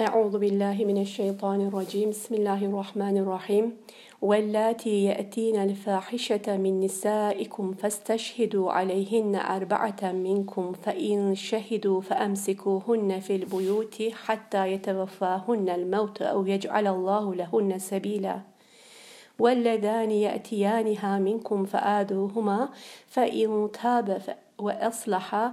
أعوذ بالله من الشيطان الرجيم. بسم الله الرحمن الرحيم. واللاتي يأتين الفاحشة من نسائكم فاستشهدوا عليهن أربعة منكم فإن شهدوا فأمسكوهن في البيوت حتى يتوفاهن الموت أو يجعل الله لهن سبيلا. واللذان يأتيانها منكم فآذوهما فإن تاب وأصلح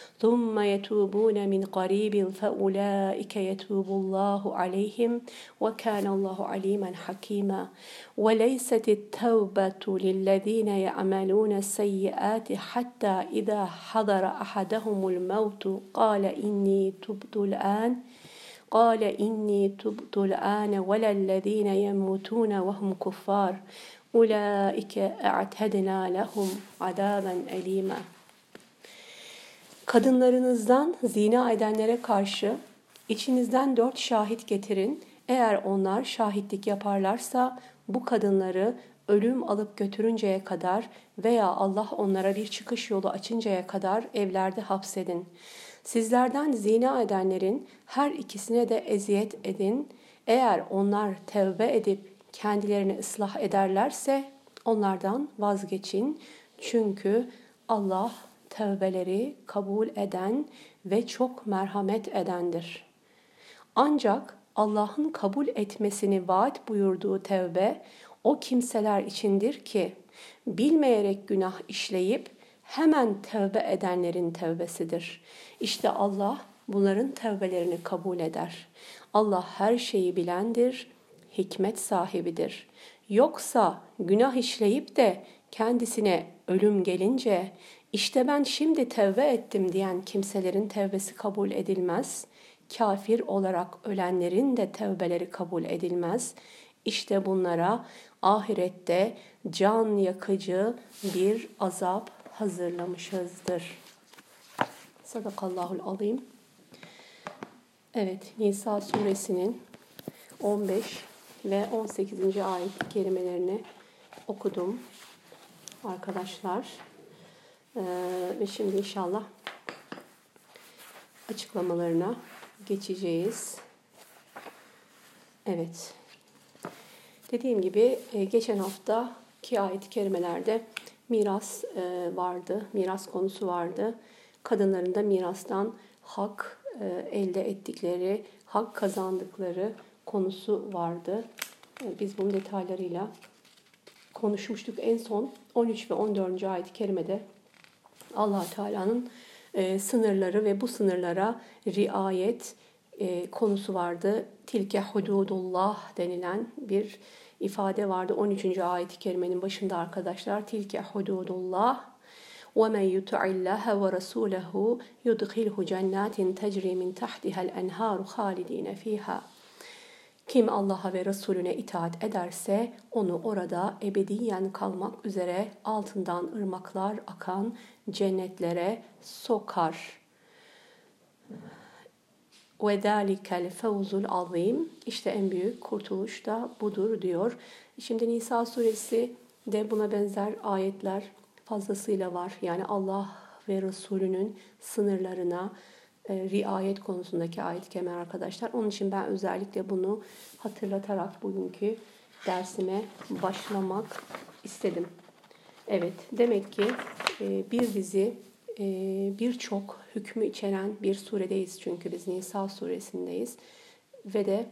ثم يتوبون من قريب فأولئك يتوب الله عليهم وكان الله عليما حكيما. وليست التوبة للذين يعملون السيئات حتى إذا حضر أحدهم الموت قال إني تبت الآن قال إني تبت الآن ولا الذين يموتون وهم كفار. أولئك أعتدنا لهم عذابا أليما. Kadınlarınızdan zina edenlere karşı içinizden dört şahit getirin. Eğer onlar şahitlik yaparlarsa bu kadınları ölüm alıp götürünceye kadar veya Allah onlara bir çıkış yolu açıncaya kadar evlerde hapsedin. Sizlerden zina edenlerin her ikisine de eziyet edin. Eğer onlar tevbe edip kendilerini ıslah ederlerse onlardan vazgeçin. Çünkü Allah tevbeleri kabul eden ve çok merhamet edendir. Ancak Allah'ın kabul etmesini vaat buyurduğu tevbe o kimseler içindir ki bilmeyerek günah işleyip hemen tevbe edenlerin tevbesidir. İşte Allah bunların tevbelerini kabul eder. Allah her şeyi bilendir, hikmet sahibidir. Yoksa günah işleyip de kendisine ölüm gelince işte ben şimdi tevbe ettim diyen kimselerin tevbesi kabul edilmez. Kafir olarak ölenlerin de tevbeleri kabul edilmez. İşte bunlara ahirette can yakıcı bir azap hazırlamışızdır. Sadakallahul alim. Evet, Nisa suresinin 15 ve 18. ayet kelimelerini okudum arkadaşlar. Ee, ve şimdi inşallah açıklamalarına geçeceğiz. Evet. Dediğim gibi e, geçen hafta ki ayet-i kerimelerde miras e, vardı, miras konusu vardı. Kadınların da mirastan hak e, elde ettikleri, hak kazandıkları konusu vardı. Biz bunun detaylarıyla konuşmuştuk. En son 13 ve 14. ayet-i kerimede allah Teala'nın e, sınırları ve bu sınırlara riayet e, konusu vardı. Tilke hududullah denilen bir ifade vardı. 13. ayet-i kerimenin başında arkadaşlar. Tilke hududullah وَمَنْ يُطِعِ اللّٰهَ وَرَسُولَهُ يُدْخِلْهُ جَنَّاتٍ تَجْرِي مِنْ تَحْتِهَا الْاَنْهَارُ خَالِد۪ينَ ف۪يهَا kim Allah'a ve Resulüne itaat ederse onu orada ebediyen kalmak üzere altından ırmaklar akan cennetlere sokar. Ve zâlikel fevzul azim. İşte en büyük kurtuluş da budur diyor. Şimdi Nisa suresi de buna benzer ayetler fazlasıyla var. Yani Allah ve Resulünün sınırlarına, riayet konusundaki ayet kemer arkadaşlar. Onun için ben özellikle bunu hatırlatarak bugünkü dersime başlamak istedim. Evet, demek ki e, bir dizi e, birçok hükmü içeren bir suredeyiz çünkü biz Nisa suresindeyiz. Ve de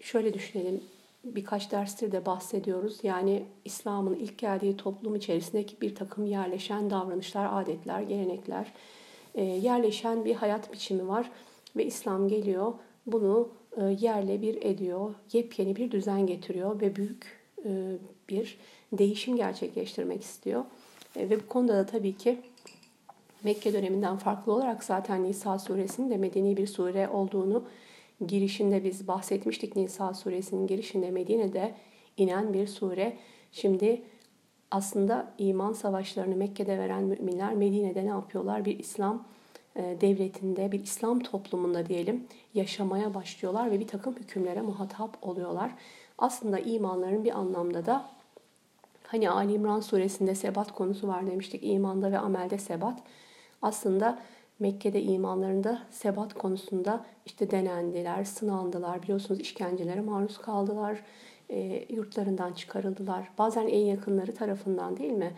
şöyle düşünelim, birkaç derstir de bahsediyoruz. Yani İslam'ın ilk geldiği toplum içerisindeki bir takım yerleşen davranışlar, adetler, gelenekler, e, yerleşen bir hayat biçimi var ve İslam geliyor bunu e, yerle bir ediyor, yepyeni bir düzen getiriyor ve büyük e, bir değişim gerçekleştirmek istiyor. Ve bu konuda da tabii ki Mekke döneminden farklı olarak zaten Nisa suresinin de medeni bir sure olduğunu girişinde biz bahsetmiştik. Nisa suresinin girişinde Medine'de inen bir sure. Şimdi aslında iman savaşlarını Mekke'de veren müminler Medine'de ne yapıyorlar? Bir İslam e, devletinde, bir İslam toplumunda diyelim yaşamaya başlıyorlar ve bir takım hükümlere muhatap oluyorlar. Aslında imanların bir anlamda da hani Ali İmran suresinde sebat konusu var demiştik. İmanda ve amelde sebat. Aslında Mekke'de imanlarında sebat konusunda işte denendiler, sınandılar. Biliyorsunuz işkencelere maruz kaldılar. E, yurtlarından çıkarıldılar. Bazen en yakınları tarafından değil mi?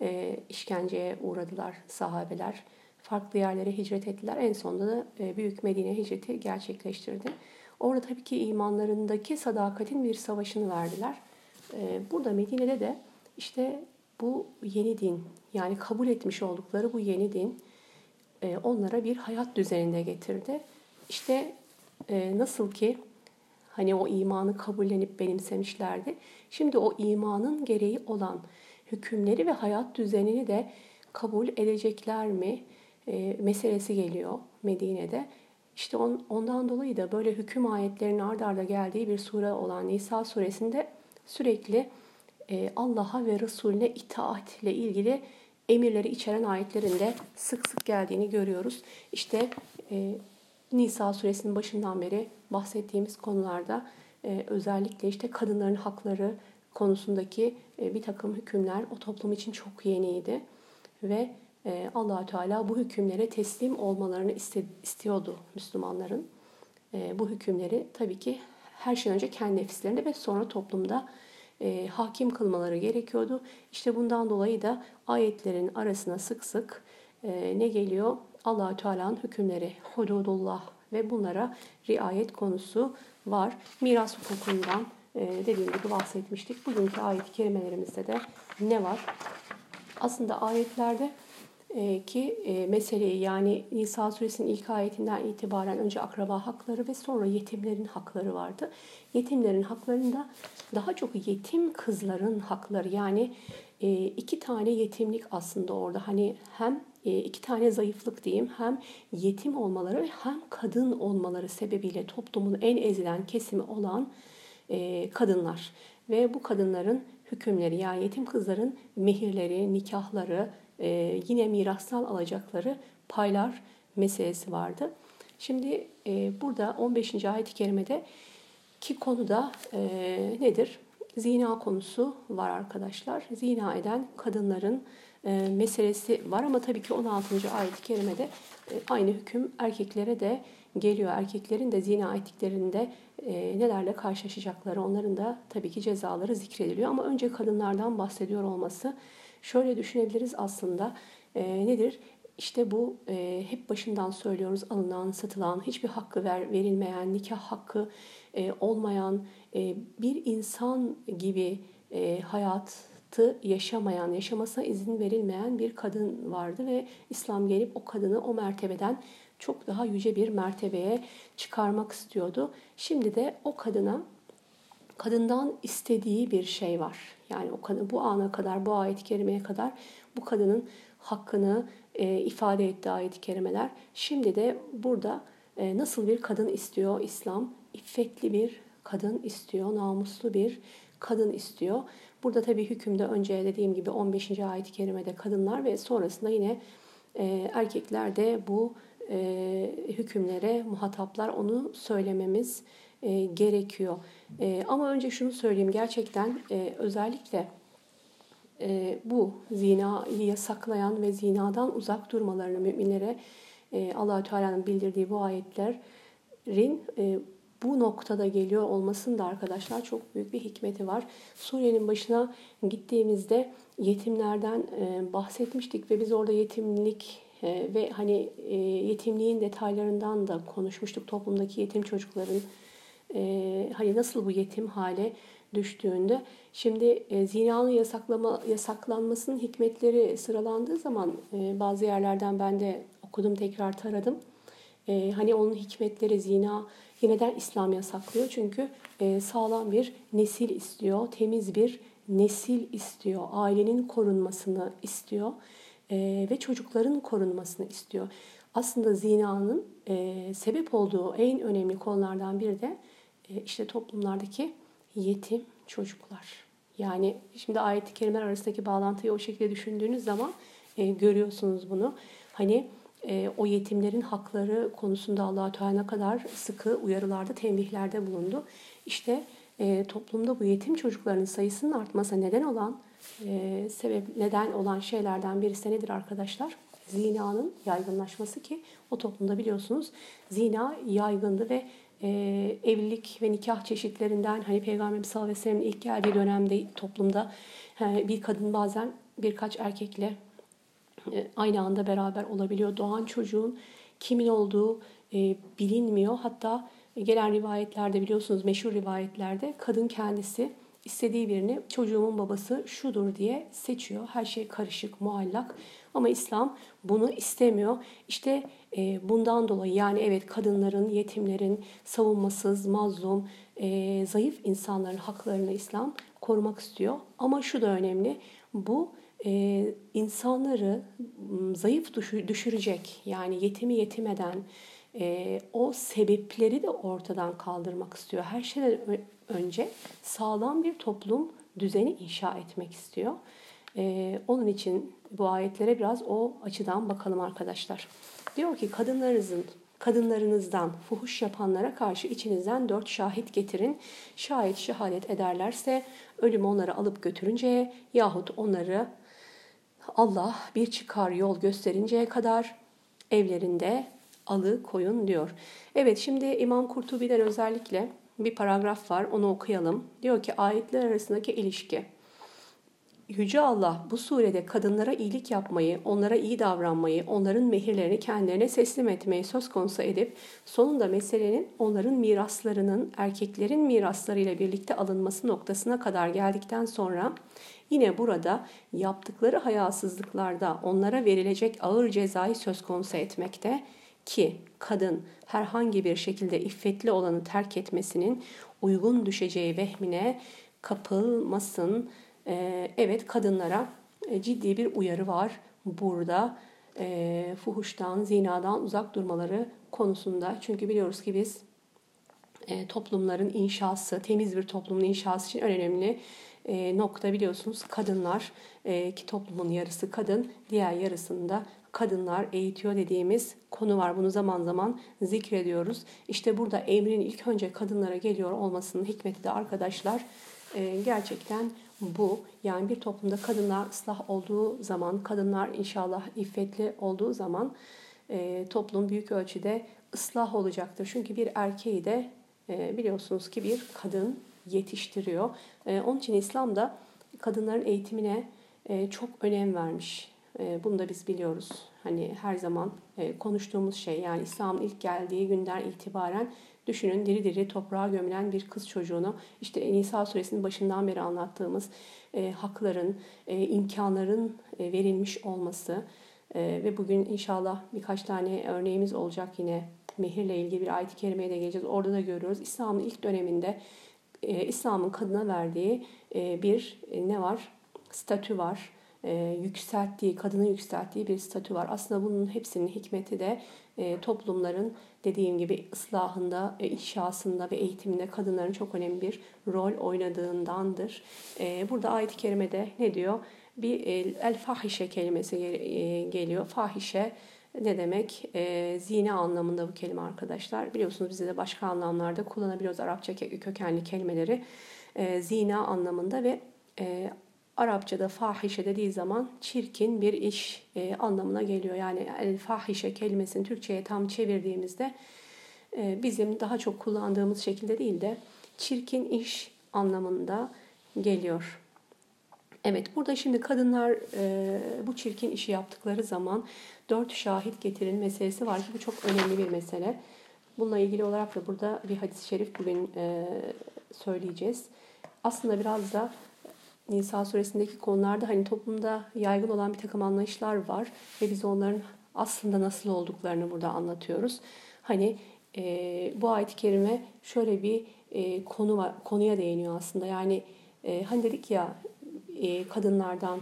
E, işkenceye uğradılar sahabeler farklı yerlere hicret ettiler. En sonunda da e, Büyük Medine hicreti gerçekleştirdi. Orada tabii ki imanlarındaki sadakatin bir savaşını verdiler. E, burada Medine'de de işte bu yeni din yani kabul etmiş oldukları bu yeni din e, onlara bir hayat düzeninde getirdi. İşte nasıl ki hani o imanı kabullenip benimsemişlerdi. Şimdi o imanın gereği olan hükümleri ve hayat düzenini de kabul edecekler mi? e, meselesi geliyor Medine'de. İşte on, ondan dolayı da böyle hüküm ayetlerinin ard arda geldiği bir sure olan Nisa suresinde sürekli e, Allah'a ve Resulüne itaatle ilgili emirleri içeren ayetlerinde sık sık geldiğini görüyoruz. İşte e, Nisa suresinin başından beri bahsettiğimiz konularda e, özellikle işte kadınların hakları konusundaki e, bir takım hükümler o toplum için çok yeniydi ve e, allah Teala bu hükümlere teslim olmalarını istiyordu Müslümanların. E, bu hükümleri tabii ki her şeyden önce kendi nefislerinde ve sonra toplumda e, hakim kılmaları gerekiyordu. İşte bundan dolayı da ayetlerin arasına sık sık e, ne geliyor? Allah Teala'nın hükümleri, hududullah ve bunlara riayet konusu var. Miras hukukundan e, dediğim gibi bahsetmiştik. Bugünkü ayet-i kerimelerimizde de ne var? Aslında ayetlerde e, ki e, meseleyi yani Nisa suresinin ilk ayetinden itibaren önce akraba hakları ve sonra yetimlerin hakları vardı. Yetimlerin haklarında daha çok yetim kızların hakları yani iki tane yetimlik aslında orada hani hem iki tane zayıflık diyeyim hem yetim olmaları hem kadın olmaları sebebiyle toplumun en ezilen kesimi olan kadınlar ve bu kadınların hükümleri yani yetim kızların mehirleri, nikahları, e, yine mirastan alacakları paylar meselesi vardı. Şimdi e, burada 15. ayet-i kerimede ki konuda e, nedir? Zina konusu var arkadaşlar. Zina eden kadınların e, meselesi var ama tabii ki 16. ayet-i kerimede e, aynı hüküm erkeklere de geliyor. Erkeklerin de zina ettiklerinde e, nelerle karşılaşacakları, onların da tabii ki cezaları zikrediliyor. Ama önce kadınlardan bahsediyor olması Şöyle düşünebiliriz aslında e, nedir? İşte bu e, hep başından söylüyoruz alınan, satılan, hiçbir hakkı ver, verilmeyen, nikah hakkı e, olmayan e, bir insan gibi e, hayatı yaşamayan, yaşamasına izin verilmeyen bir kadın vardı ve İslam gelip o kadını o mertebeden çok daha yüce bir mertebeye çıkarmak istiyordu. Şimdi de o kadına kadından istediği bir şey var. Yani o kadın bu ana kadar, bu ayet-i kerimeye kadar bu kadının hakkını ifade etti ayet-i kerimeler. Şimdi de burada e, nasıl bir kadın istiyor İslam? İffetli bir kadın istiyor, namuslu bir kadın istiyor. Burada tabii hükümde önce dediğim gibi 15. ayet-i kerimede kadınlar ve sonrasında yine e, erkekler de bu e, hükümlere muhataplar onu söylememiz e, gerekiyor. E, ama önce şunu söyleyeyim gerçekten e, özellikle e, bu zinayı yasaklayan ve zinadan uzak durmalarını müminlere e, allah Teala'nın bildirdiği bu ayetlerin e, bu noktada geliyor olmasının da arkadaşlar çok büyük bir hikmeti var. Suriye'nin başına gittiğimizde yetimlerden e, bahsetmiştik ve biz orada yetimlik e, ve hani e, yetimliğin detaylarından da konuşmuştuk. Toplumdaki yetim çocukların e, hani nasıl bu yetim hale düştüğünde şimdi e, zinanın yasaklama yasaklanmasının hikmetleri sıralandığı zaman e, bazı yerlerden ben de okudum tekrar taradım. E, hani onun hikmetleri zina yeniden İslam yasaklıyor çünkü e, sağlam bir nesil istiyor, temiz bir nesil istiyor, ailenin korunmasını istiyor e, ve çocukların korunmasını istiyor. Aslında zinanın e, sebep olduğu en önemli konulardan biri de e, işte toplumlardaki yetim çocuklar. Yani şimdi ayet-i kerimeler arasındaki bağlantıyı o şekilde düşündüğünüz zaman e, görüyorsunuz bunu. Hani e, o yetimlerin hakları konusunda allah Teala ne kadar sıkı uyarılarda, tembihlerde bulundu. İşte e, toplumda bu yetim çocukların sayısının artmasına neden olan e, sebep neden olan şeylerden birisi nedir arkadaşlar? Zinanın yaygınlaşması ki o toplumda biliyorsunuz zina yaygındı ve e, evlilik ve nikah çeşitlerinden hani Peygamber sallallahu aleyhi ve sellem'in ilk geldiği dönemde toplumda e, bir kadın bazen birkaç erkekle e, aynı anda beraber olabiliyor. Doğan çocuğun kimin olduğu e, bilinmiyor. Hatta gelen rivayetlerde biliyorsunuz meşhur rivayetlerde kadın kendisi istediği birini çocuğumun babası şudur diye seçiyor. Her şey karışık, muallak. Ama İslam bunu istemiyor. İşte e, bundan dolayı yani evet kadınların, yetimlerin, savunmasız, mazlum, e, zayıf insanların haklarını İslam korumak istiyor. Ama şu da önemli. Bu e, insanları zayıf düşürecek yani yetimi yetim eden e, o sebepleri de ortadan kaldırmak istiyor. Her şeyden önce sağlam bir toplum düzeni inşa etmek istiyor. E, onun için bu ayetlere biraz o açıdan bakalım arkadaşlar. Diyor ki kadınlarınızın kadınlarınızdan fuhuş yapanlara karşı içinizden dört şahit getirin. Şahit şehadet ederlerse ölüm onları alıp götürünceye yahut onları Allah bir çıkar yol gösterinceye kadar evlerinde alı koyun diyor. Evet şimdi İmam Kurtubi'den özellikle bir paragraf var onu okuyalım. Diyor ki ayetler arasındaki ilişki. Yüce Allah bu surede kadınlara iyilik yapmayı, onlara iyi davranmayı, onların mehirlerini kendilerine teslim etmeyi söz konusu edip sonunda meselenin onların miraslarının erkeklerin miraslarıyla birlikte alınması noktasına kadar geldikten sonra yine burada yaptıkları hayasızlıklarda onlara verilecek ağır cezayı söz konusu etmekte ki kadın herhangi bir şekilde iffetli olanı terk etmesinin uygun düşeceği vehmine kapılmasın. Ee, evet kadınlara e, ciddi bir uyarı var burada e, fuhuştan, zinadan uzak durmaları konusunda. Çünkü biliyoruz ki biz e, toplumların inşası, temiz bir toplumun inşası için önemli e, nokta biliyorsunuz kadınlar ki toplumun yarısı kadın, diğer yarısında kadınlar eğitiyor dediğimiz konu var. Bunu zaman zaman zikrediyoruz. İşte burada emrin ilk önce kadınlara geliyor olmasının hikmeti de arkadaşlar e, gerçekten bu. Yani bir toplumda kadınlar ıslah olduğu zaman, kadınlar inşallah iffetli olduğu zaman e, toplum büyük ölçüde ıslah olacaktır. Çünkü bir erkeği de e, biliyorsunuz ki bir kadın yetiştiriyor. Onun için İslam da kadınların eğitimine çok önem vermiş. E, bunu da biz biliyoruz. Hani her zaman e, konuştuğumuz şey yani İslam'ın ilk geldiği günden itibaren düşünün diri diri toprağa gömülen bir kız çocuğunu işte Nisa suresinin başından beri anlattığımız e, hakların, e, imkanların e, verilmiş olması ve bugün inşallah birkaç tane örneğimiz olacak yine mehirle ilgili bir ayet-i kerimeye de geleceğiz. Orada da görüyoruz. İslam'ın ilk döneminde İslam'ın kadına verdiği e, bir e, ne var? Statü var. E, yükselttiği, kadını yükselttiği bir statü var. Aslında bunun hepsinin hikmeti de e, toplumların dediğim gibi ıslahında, e, inşasında ve eğitiminde kadınların çok önemli bir rol oynadığındandır. E, burada ayet-i kerimede ne diyor? Bir e, el fahişe kelimesi e, geliyor. Fahişe ne demek? E, zine anlamında bu kelime arkadaşlar. Biliyorsunuz bize de başka anlamlarda kullanabiliyoruz Arapça kökenli kelimeleri. E, zina anlamında ve e, Arapçada fahişe dediği zaman çirkin bir iş e, anlamına geliyor. Yani el fahişe kelimesini Türkçe'ye tam çevirdiğimizde e, bizim daha çok kullandığımız şekilde değil de çirkin iş anlamında geliyor. Evet burada şimdi kadınlar e, bu çirkin işi yaptıkları zaman dört şahit getirin meselesi var ki bu çok önemli bir mesele. Bununla ilgili olarak da burada bir hadis-i şerif bugün e, söyleyeceğiz. Aslında biraz da Nisa suresindeki konularda hani toplumda yaygın olan bir takım anlayışlar var ve biz onların aslında nasıl olduklarını burada anlatıyoruz. Hani e, bu ayet-i kerime şöyle bir e, konu var, konuya değiniyor aslında. Yani e, hani dedik ya e, kadınlardan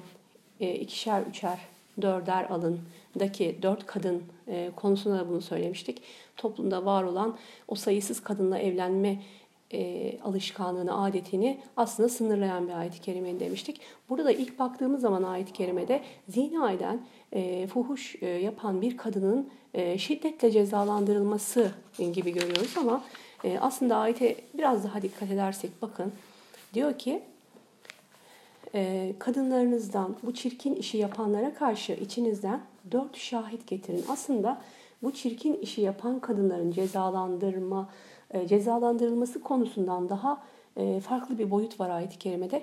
e, ikişer, üçer, dörder alındaki dört kadın e, konusunda da bunu söylemiştik. Toplumda var olan o sayısız kadınla evlenme e, alışkanlığını, adetini aslında sınırlayan bir ayet-i kerime demiştik. Burada da ilk baktığımız zaman ayet-i kerimede zina eden e, fuhuş e, yapan bir kadının e, şiddetle cezalandırılması gibi görüyoruz ama e, aslında ayete biraz daha dikkat edersek bakın diyor ki e, kadınlarınızdan bu çirkin işi yapanlara karşı içinizden dört şahit getirin. Aslında bu çirkin işi yapan kadınların cezalandırma cezalandırılması konusundan daha e, farklı bir boyut var ayet-i kerimede.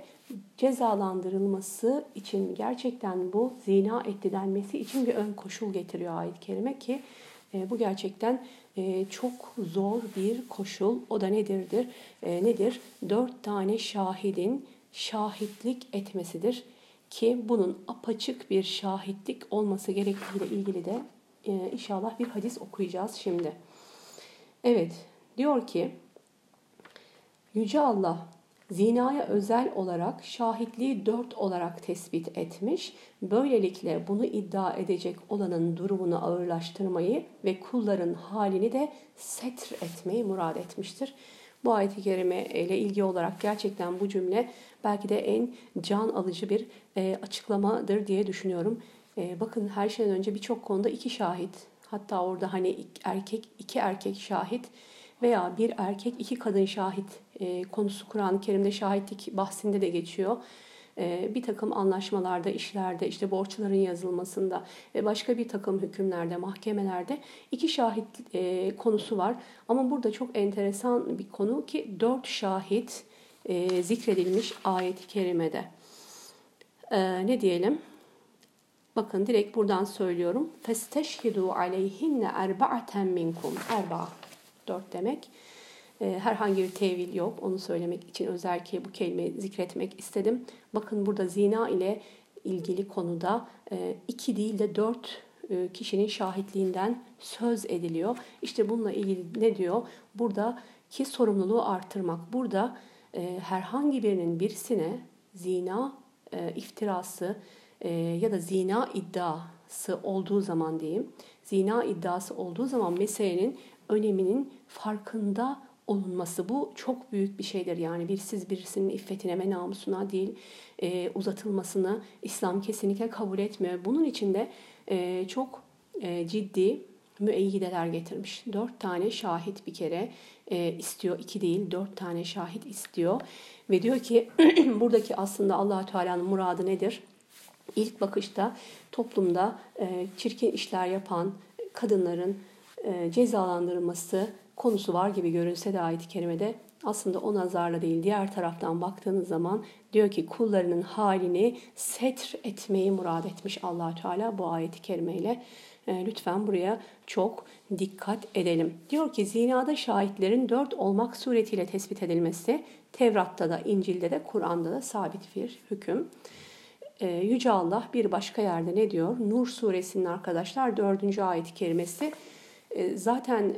Cezalandırılması için gerçekten bu zina etti denmesi için bir ön koşul getiriyor ayet-i kerime ki e, bu gerçekten çok zor bir koşul. O da nedirdir? Nedir? Dört tane şahidin şahitlik etmesidir ki bunun apaçık bir şahitlik olması gerektiğiyle ilgili de inşallah bir hadis okuyacağız şimdi. Evet, diyor ki Yüce Allah zinaya özel olarak şahitliği dört olarak tespit etmiş. Böylelikle bunu iddia edecek olanın durumunu ağırlaştırmayı ve kulların halini de setr etmeyi murad etmiştir. Bu ayet-i kerime ile ilgili olarak gerçekten bu cümle belki de en can alıcı bir e, açıklamadır diye düşünüyorum. E, bakın her şeyden önce birçok konuda iki şahit, hatta orada hani erkek iki erkek şahit veya bir erkek iki kadın şahit e, konusu Kur'an-ı Kerim'de şahitlik bahsinde de geçiyor. E, bir takım anlaşmalarda, işlerde, işte borçların yazılmasında ve başka bir takım hükümlerde, mahkemelerde iki şahit e, konusu var. Ama burada çok enteresan bir konu ki dört şahit e, zikredilmiş ayet-i kerimede. E, ne diyelim? Bakın direkt buradan söylüyorum. Festeşhidu aleyhinne erba'aten minkum. Erba. Dört demek. E, herhangi bir tevil yok. Onu söylemek için özellikle bu kelimeyi zikretmek istedim. Bakın burada zina ile ilgili konuda e, iki değil de dört e, kişinin şahitliğinden söz ediliyor. İşte bununla ilgili ne diyor? Buradaki sorumluluğu artırmak. Burada e, herhangi birinin birisine zina iftirası ya da zina iddiası olduğu zaman diyeyim, zina iddiası olduğu zaman meselenin öneminin farkında olunması bu çok büyük bir şeydir. Yani bir siz birisinin iffetine ve namusuna değil e, uzatılmasını İslam kesinlikle kabul etmiyor. Bunun için de e, çok e, ciddi müeyyideler getirmiş. Dört tane şahit bir kere e, istiyor. iki değil dört tane şahit istiyor. Ve diyor ki buradaki aslında allah Teala'nın muradı nedir? İlk bakışta toplumda e, çirkin işler yapan kadınların e, cezalandırılması konusu var gibi görünse de ayet-i kerimede aslında o nazarla değil diğer taraftan baktığınız zaman diyor ki kullarının halini setr etmeyi murad etmiş allah Teala bu ayeti kerimeyle. E, lütfen buraya çok dikkat edelim. Diyor ki zinada şahitlerin dört olmak suretiyle tespit edilmesi Tevrat'ta da, İncil'de de, Kur'an'da da sabit bir hüküm. E, Yüce Allah bir başka yerde ne diyor? Nur suresinin arkadaşlar dördüncü ayet-i kerimesi. E, zaten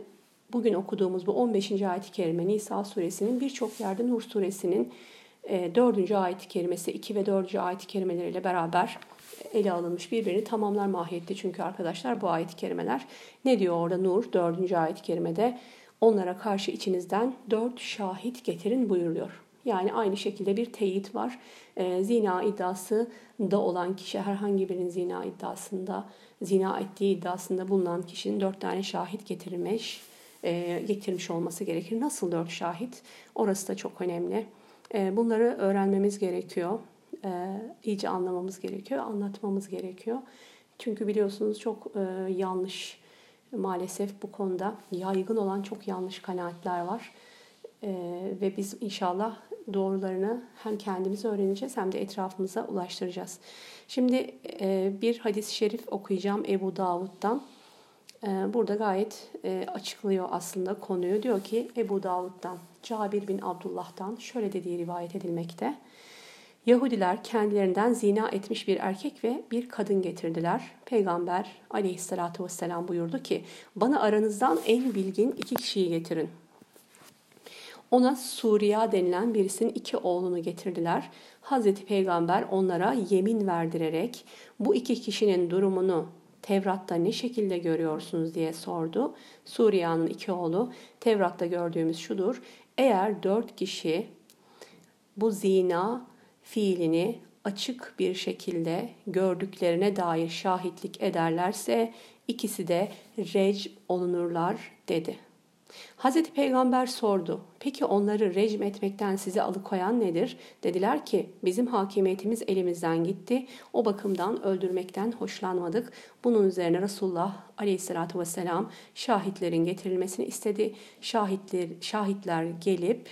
bugün okuduğumuz bu 15. ayet-i kerime Nisa suresinin birçok yerde Nur suresinin 4. E, ayet-i kerimesi 2 ve 4. ayet-i kerimeleriyle beraber ele alınmış birbirini tamamlar mahiyette çünkü arkadaşlar bu ayet-i kerimeler ne diyor orada Nur 4. ayet-i kerimede onlara karşı içinizden dört şahit getirin buyuruyor. Yani aynı şekilde bir teyit var. E, zina iddiası da olan kişi herhangi birinin zina iddiasında, zina ettiği iddiasında bulunan kişinin dört tane şahit getirilmiş e, getirmiş olması gerekir. Nasıl dört şahit? Orası da çok önemli. E, bunları öğrenmemiz gerekiyor. E, iyice anlamamız gerekiyor, anlatmamız gerekiyor. Çünkü biliyorsunuz çok e, yanlış maalesef bu konuda yaygın olan çok yanlış kanaatler var. E, ve biz inşallah doğrularını hem kendimiz öğreneceğiz hem de etrafımıza ulaştıracağız. Şimdi e, bir hadis-i şerif okuyacağım Ebu Davud'dan. Ee, burada gayet e, açıklıyor aslında konuyu. Diyor ki Ebu Davud'dan, Cabir bin Abdullah'tan şöyle dediği rivayet edilmekte. Yahudiler kendilerinden zina etmiş bir erkek ve bir kadın getirdiler. Peygamber aleyhissalatü vesselam buyurdu ki bana aranızdan en bilgin iki kişiyi getirin. Ona Suriya denilen birisinin iki oğlunu getirdiler. Hazreti Peygamber onlara yemin verdirerek bu iki kişinin durumunu Tevrat'ta ne şekilde görüyorsunuz diye sordu. Suriya'nın iki oğlu Tevrat'ta gördüğümüz şudur. Eğer dört kişi bu zina fiilini açık bir şekilde gördüklerine dair şahitlik ederlerse ikisi de rec olunurlar dedi. Hazreti Peygamber sordu. Peki onları rejim etmekten sizi alıkoyan nedir? Dediler ki bizim hakimiyetimiz elimizden gitti. O bakımdan öldürmekten hoşlanmadık. Bunun üzerine Resulullah aleyhissalatü vesselam şahitlerin getirilmesini istedi. Şahitler, şahitler gelip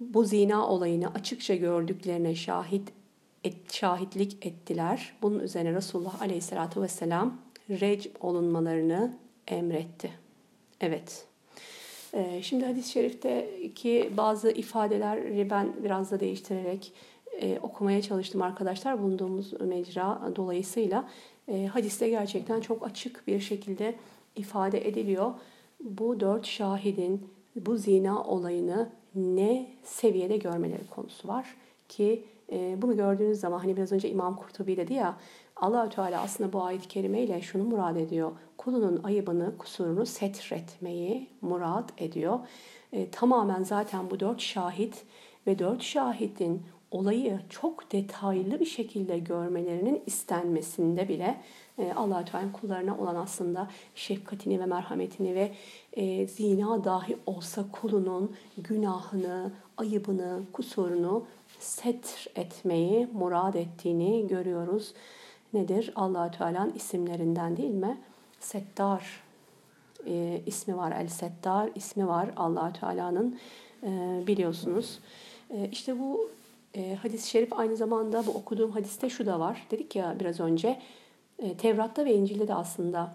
bu zina olayını açıkça gördüklerine şahit et, şahitlik ettiler. Bunun üzerine Resulullah aleyhissalatü vesselam rec olunmalarını emretti. Evet. Ee, şimdi hadis-i şerifteki bazı ifadeleri ben biraz da değiştirerek e, okumaya çalıştım arkadaşlar bulunduğumuz mecra dolayısıyla. E, hadiste gerçekten çok açık bir şekilde ifade ediliyor. Bu dört şahidin bu zina olayını ne seviyede görmeleri konusu var ki e, bunu gördüğünüz zaman hani biraz önce İmam Kurtubi dedi ya allah Teala aslında bu ayet-i kerimeyle şunu murad ediyor. Kulunun ayıbını, kusurunu setretmeyi murad ediyor. E, tamamen zaten bu dört şahit ve dört şahidin olayı çok detaylı bir şekilde görmelerinin istenmesinde bile e, allah Teala kullarına olan aslında şefkatini ve merhametini ve e, zina dahi olsa kulunun günahını, ayıbını, kusurunu setr etmeyi murad ettiğini görüyoruz nedir? allah Teala'nın isimlerinden değil mi? Settar e, ismi var. El Settar ismi var allah Teala'nın e, biliyorsunuz. E, işte bu e, hadis-i şerif aynı zamanda bu okuduğum hadiste şu da var. Dedik ya biraz önce e, Tevrat'ta ve İncil'de de aslında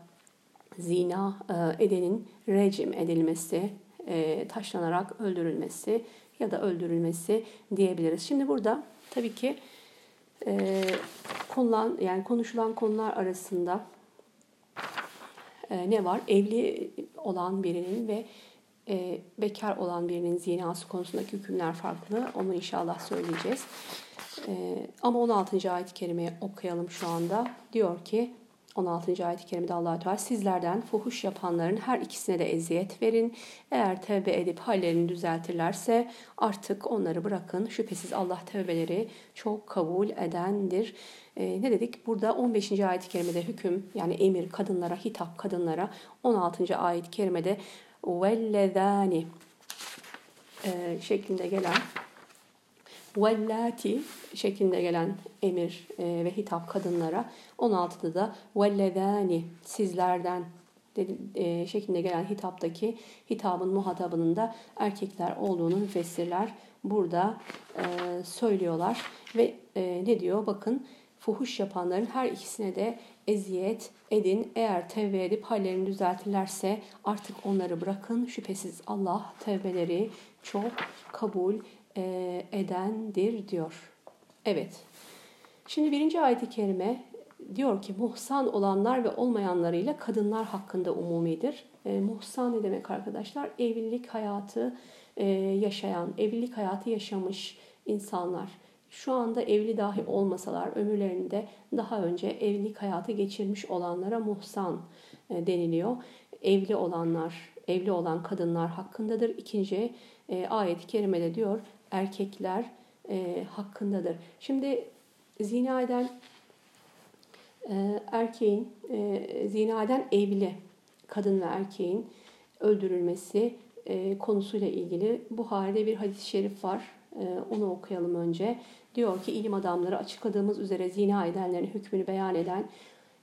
zina e, edenin rejim edilmesi, e, taşlanarak öldürülmesi ya da öldürülmesi diyebiliriz. Şimdi burada tabii ki e, konulan yani konuşulan konular arasında e, ne var? Evli olan birinin ve e, bekar olan birinin zinası konusundaki hükümler farklı. Onu inşallah söyleyeceğiz. E, ama 16. ayet-i kerimeyi okuyalım şu anda. Diyor ki 16. ayet-i kerimede allah Teala sizlerden fuhuş yapanların her ikisine de eziyet verin. Eğer tevbe edip hallerini düzeltirlerse artık onları bırakın. Şüphesiz Allah tevbeleri çok kabul edendir. Ee, ne dedik? Burada 15. ayet-i kerimede hüküm yani emir kadınlara, hitap kadınlara. 16. ayet-i kerimede vellezani e, şeklinde gelen vellati şeklinde gelen emir e, ve hitap kadınlara 16'da da vellezani sizlerden e, şeklinde gelen hitaptaki hitabın muhatabının da erkekler olduğunu müfessirler burada e, söylüyorlar ve ne diyor bakın fuhuş yapanların her ikisine de eziyet edin. Eğer tevbe edip hallerini düzeltirlerse artık onları bırakın. Şüphesiz Allah tevbeleri çok kabul e, edendir diyor. Evet. Şimdi birinci ayet-i kerime diyor ki muhsan olanlar ve olmayanlarıyla kadınlar hakkında umumidir. E, muhsan ne demek arkadaşlar? Evlilik hayatı e, yaşayan, evlilik hayatı yaşamış insanlar. Şu anda evli dahi olmasalar ömürlerinde daha önce evlilik hayatı geçirmiş olanlara muhsan e, deniliyor. Evli olanlar, evli olan kadınlar hakkındadır. İkinci e, ayet-i kerimede diyor erkekler e, hakkındadır. Şimdi zina eden e, erkeğin, e, zina eden evli kadın ve erkeğin öldürülmesi e, konusuyla ilgili Buhari'de bir hadis-i şerif var. E, onu okuyalım önce. Diyor ki ilim adamları açıkladığımız üzere zina edenlerin hükmünü beyan eden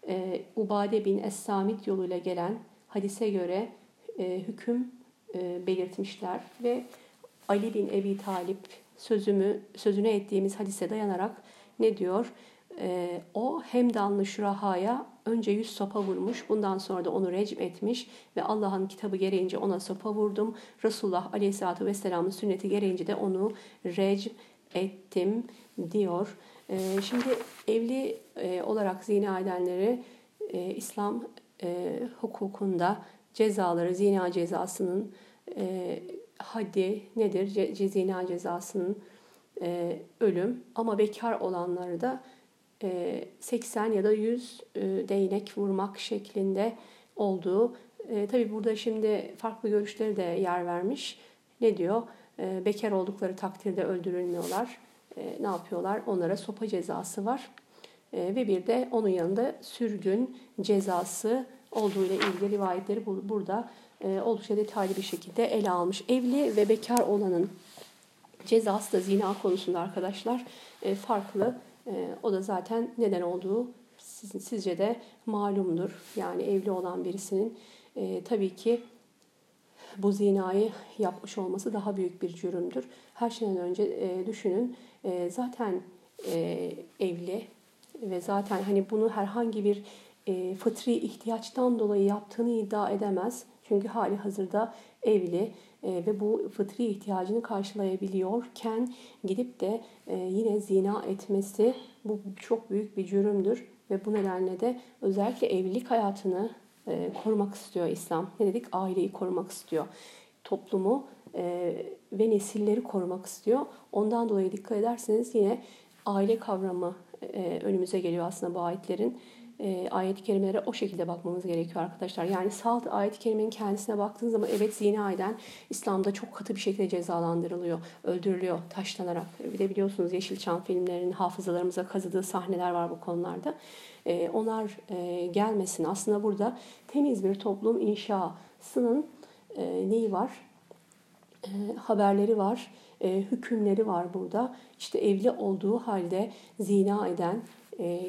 e, Ubade bin Es-Samit yoluyla gelen hadise göre e, hüküm e, belirtmişler ve Ali bin Ebi Talip sözümü sözüne ettiğimiz hadise dayanarak ne diyor? Ee, o Hemdanlı Şuraha'ya önce yüz sopa vurmuş. Bundan sonra da onu recm etmiş ve Allah'ın kitabı gereğince ona sopa vurdum. Resulullah Aleyhisselatü Vesselam'ın sünneti gereğince de onu recm ettim diyor. Ee, şimdi evli e, olarak zina edenleri e, İslam e, hukukunda cezaları, zina cezasının e, haddi nedir? Ce, zina cezasının e, ölüm ama bekar olanları da e, 80 ya da 100 e, değnek vurmak şeklinde olduğu. E, Tabi burada şimdi farklı görüşleri de yer vermiş. Ne diyor? E, bekar oldukları takdirde öldürülmüyorlar. e, ne yapıyorlar? Onlara sopa cezası var. E, ve bir de onun yanında sürgün cezası olduğu ile ilgili rivayetleri burada oldukça detaylı bir şekilde ele almış. Evli ve bekar olanın cezası da zina konusunda arkadaşlar e, farklı. E, o da zaten neden olduğu sizin, sizce de malumdur. Yani evli olan birisinin e, tabii ki bu zinayı yapmış olması daha büyük bir cürümdür. Her şeyden önce e, düşünün e, zaten e, evli ve zaten hani bunu herhangi bir e, fıtri ihtiyaçtan dolayı yaptığını iddia edemez. Çünkü hali hazırda evli e, ve bu fıtri ihtiyacını karşılayabiliyorken gidip de e, yine zina etmesi bu çok büyük bir cürümdür ve bu nedenle de özellikle evlilik hayatını e, korumak istiyor İslam. Ne dedik? Aileyi korumak istiyor. Toplumu ve nesilleri korumak istiyor. Ondan dolayı dikkat ederseniz yine aile kavramı önümüze geliyor aslında bu ayetlerin e, ayet-i kerimelere o şekilde bakmamız gerekiyor arkadaşlar. Yani salt ayet-i kerimenin kendisine baktığınız zaman evet zina eden İslam'da çok katı bir şekilde cezalandırılıyor, öldürülüyor taşlanarak. Bir de biliyorsunuz Yeşilçam filmlerinin hafızalarımıza kazıdığı sahneler var bu konularda. E, onlar e, gelmesin. Aslında burada temiz bir toplum inşasının e, neyi var? E, haberleri var, e, hükümleri var burada. İşte evli olduğu halde zina eden,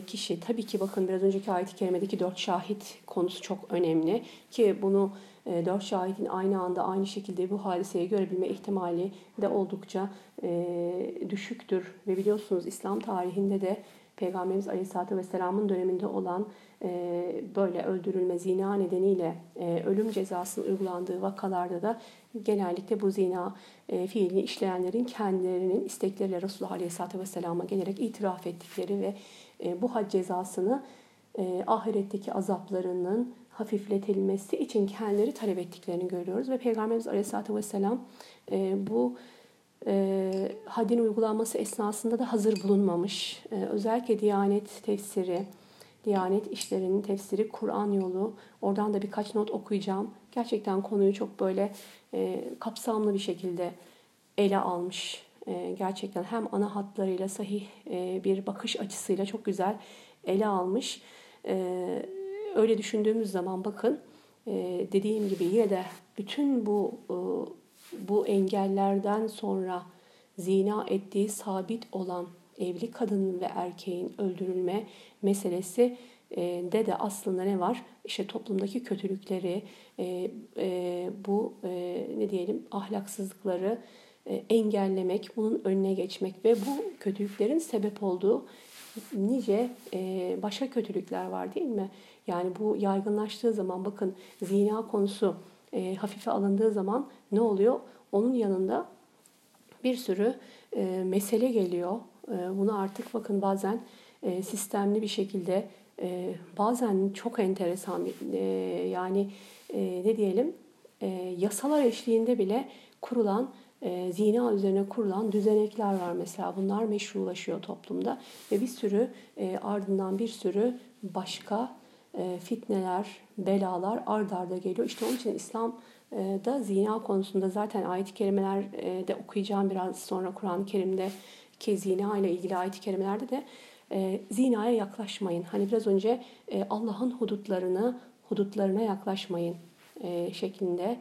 kişi. Tabii ki bakın biraz önceki ayet-i kerimedeki dört şahit konusu çok önemli. Ki bunu e, dört şahidin aynı anda aynı şekilde bu hadiseyi görebilme ihtimali de oldukça e, düşüktür. Ve biliyorsunuz İslam tarihinde de Peygamberimiz Aleyhisselatü Vesselam'ın döneminde olan böyle öldürülme, zina nedeniyle ölüm cezasının uygulandığı vakalarda da genellikle bu zina fiilini işleyenlerin kendilerinin istekleriyle Resulullah Aleyhisselatü Vesselam'a gelerek itiraf ettikleri ve e, bu had cezasını e, ahiretteki azaplarının hafifletilmesi için kendileri talep ettiklerini görüyoruz. Ve Peygamberimiz Aleyhisselatü Vesselam e, bu hadin uygulanması esnasında da hazır bulunmamış. Özellikle Diyanet tefsiri, Diyanet işlerinin tefsiri, Kur'an yolu. Oradan da birkaç not okuyacağım. Gerçekten konuyu çok böyle kapsamlı bir şekilde ele almış gerçekten hem ana hatlarıyla sahih e, bir bakış açısıyla çok güzel ele almış. E, öyle düşündüğümüz zaman bakın dediğim gibi yine de bütün bu bu engellerden sonra zina ettiği sabit olan evli kadının ve erkeğin öldürülme meselesi de de aslında ne var? İşte toplumdaki kötülükleri, bu ne diyelim ahlaksızlıkları, e, engellemek, bunun önüne geçmek ve bu kötülüklerin sebep olduğu nice e, başka kötülükler var değil mi? Yani bu yaygınlaştığı zaman bakın zina konusu e, hafife alındığı zaman ne oluyor? Onun yanında bir sürü mesele geliyor. Bunu artık bakın bazen sistemli bir şekilde bazen çok enteresan yani ne diyelim yasalar eşliğinde bile kurulan e, zina üzerine kurulan düzenekler var mesela. Bunlar meşrulaşıyor toplumda ve bir sürü e, ardından bir sürü başka e, fitneler, belalar ard arda geliyor. İşte onun için İslam da zina konusunda zaten ayet-i kerimeler e, de okuyacağım biraz sonra Kur'an-ı Kerim'de ki zina ile ilgili ayet-i kerimelerde de e, zinaya yaklaşmayın. Hani biraz önce Allah'ın hudutlarını hudutlarına yaklaşmayın e, şeklinde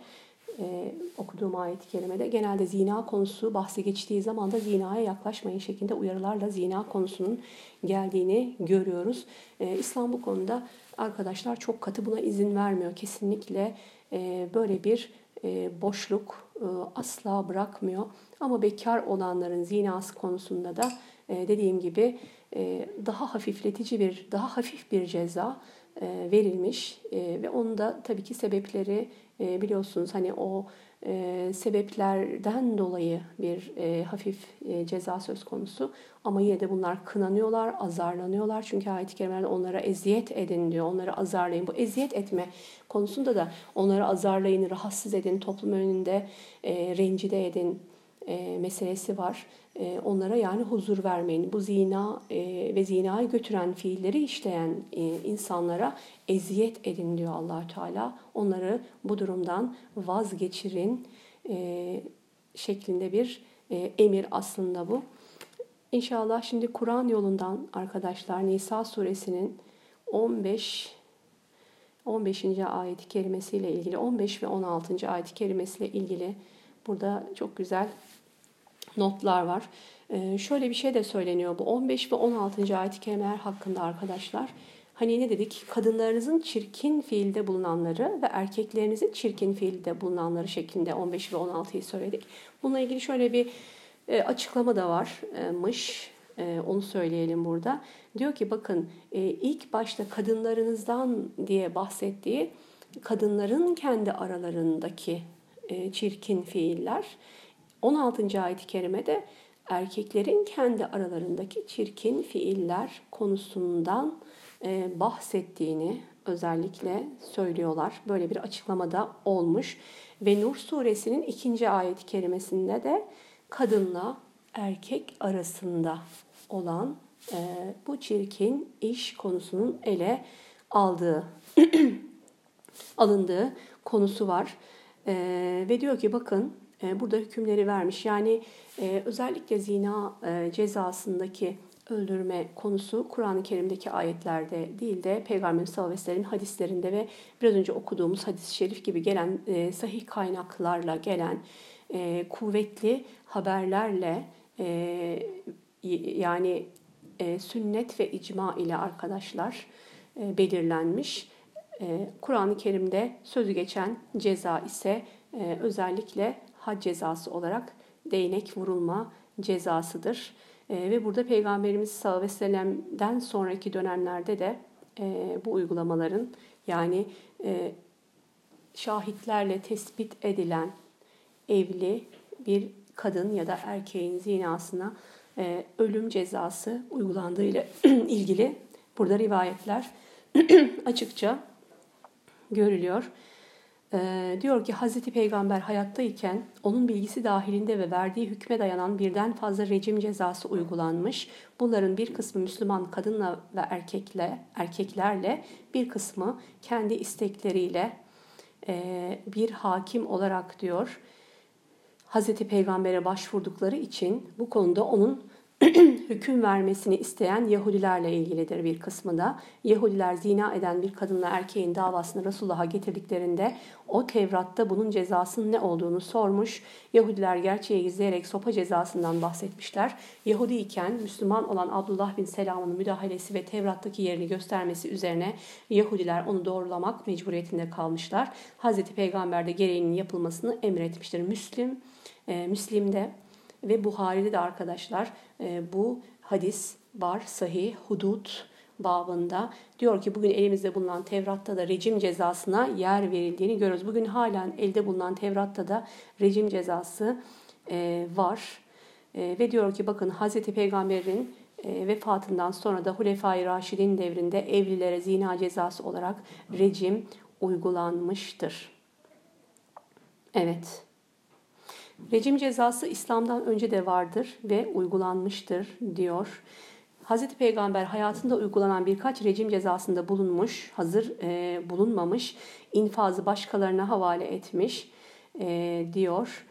e, okuduğum ayet-i kerimede genelde zina konusu bahsi geçtiği zaman da zinaya yaklaşmayın şeklinde uyarılarla zina konusunun geldiğini görüyoruz. E, İslam bu konuda arkadaşlar çok katı buna izin vermiyor. Kesinlikle e, böyle bir e, boşluk e, asla bırakmıyor. Ama bekar olanların zinası konusunda da e, dediğim gibi e, daha hafifletici bir, daha hafif bir ceza e, verilmiş e, ve onun da tabii ki sebepleri e, biliyorsunuz hani o sebeplerden dolayı bir hafif ceza söz konusu ama yine de bunlar kınanıyorlar, azarlanıyorlar çünkü ayet-i kerimelerde onlara eziyet edin diyor, onları azarlayın. Bu eziyet etme konusunda da onları azarlayın, rahatsız edin, toplum önünde rencide edin meselesi var. E, onlara yani huzur vermeyin. Bu zina e, ve zinayı götüren fiilleri işleyen e, insanlara eziyet edin diyor allah Teala. Onları bu durumdan vazgeçirin şeklinde bir emir aslında bu. İnşallah şimdi Kur'an yolundan arkadaşlar Nisa suresinin 15 15. ayet-i kerimesiyle ilgili 15 ve 16. ayet-i kerimesiyle ilgili burada çok güzel notlar var. Ee, şöyle bir şey de söyleniyor bu 15 ve 16. ayet-i kerimeler hakkında arkadaşlar. Hani ne dedik? Kadınlarınızın çirkin fiilde bulunanları ve erkeklerinizin çirkin fiilde bulunanları şeklinde 15 ve 16'yı söyledik. Bununla ilgili şöyle bir e, açıklama da varmış. E, onu söyleyelim burada. Diyor ki bakın e, ilk başta kadınlarınızdan diye bahsettiği kadınların kendi aralarındaki e, çirkin fiiller. 16. ayet-i kerimede erkeklerin kendi aralarındaki çirkin fiiller konusundan e, bahsettiğini özellikle söylüyorlar. Böyle bir açıklamada olmuş. Ve Nur suresinin ikinci ayet-i kerimesinde de kadınla erkek arasında olan e, bu çirkin iş konusunun ele aldığı, alındığı konusu var. E, ve diyor ki bakın burada hükümleri vermiş. Yani e, özellikle zina e, cezasındaki öldürme konusu Kur'an-ı Kerim'deki ayetlerde değil de Peygamber sallallahu aleyhi ve hadislerinde ve biraz önce okuduğumuz hadis-i şerif gibi gelen e, sahih kaynaklarla gelen e, kuvvetli haberlerle e, yani e, sünnet ve icma ile arkadaşlar e, belirlenmiş. E, Kur'an-ı Kerim'de sözü geçen ceza ise e, özellikle had cezası olarak değnek vurulma cezasıdır. E, ve burada Peygamberimiz sallallahu aleyhi ve sellem'den sonraki dönemlerde de e, bu uygulamaların yani e, şahitlerle tespit edilen evli bir kadın ya da erkeğin zinasına e, ölüm cezası uygulandığı ile ilgili burada rivayetler açıkça görülüyor. E, diyor ki Hazreti Peygamber hayattayken onun bilgisi dahilinde ve verdiği hükme dayanan birden fazla rejim cezası uygulanmış. Bunların bir kısmı Müslüman kadınla ve erkekle, erkeklerle, bir kısmı kendi istekleriyle e, bir hakim olarak diyor Hazreti Peygamber'e başvurdukları için bu konuda onun hüküm vermesini isteyen Yahudilerle ilgilidir bir kısmı da. Yahudiler zina eden bir kadınla erkeğin davasını Resulullah'a getirdiklerinde o Tevrat'ta bunun cezasının ne olduğunu sormuş. Yahudiler gerçeği gizleyerek sopa cezasından bahsetmişler. Yahudi iken Müslüman olan Abdullah bin Selam'ın müdahalesi ve Tevrat'taki yerini göstermesi üzerine Yahudiler onu doğrulamak mecburiyetinde kalmışlar. Hazreti Peygamber de gereğinin yapılmasını emretmiştir. Müslim, e, Müslim'de ve Buhari'de de arkadaşlar e, bu hadis var sahih hudut babında. Diyor ki bugün elimizde bulunan Tevrat'ta da rejim cezasına yer verildiğini görüyoruz. Bugün halen elde bulunan Tevrat'ta da rejim cezası e, var. E, ve diyor ki bakın Hazreti Peygamber'in vefatından sonra da Hulefai Raşidin devrinde evlilere zina cezası olarak rejim uygulanmıştır. Evet. Rejim cezası İslam'dan önce de vardır ve uygulanmıştır diyor. Hazreti Peygamber hayatında uygulanan birkaç rejim cezasında bulunmuş, hazır e, bulunmamış, infazı başkalarına havale etmiş e, diyor.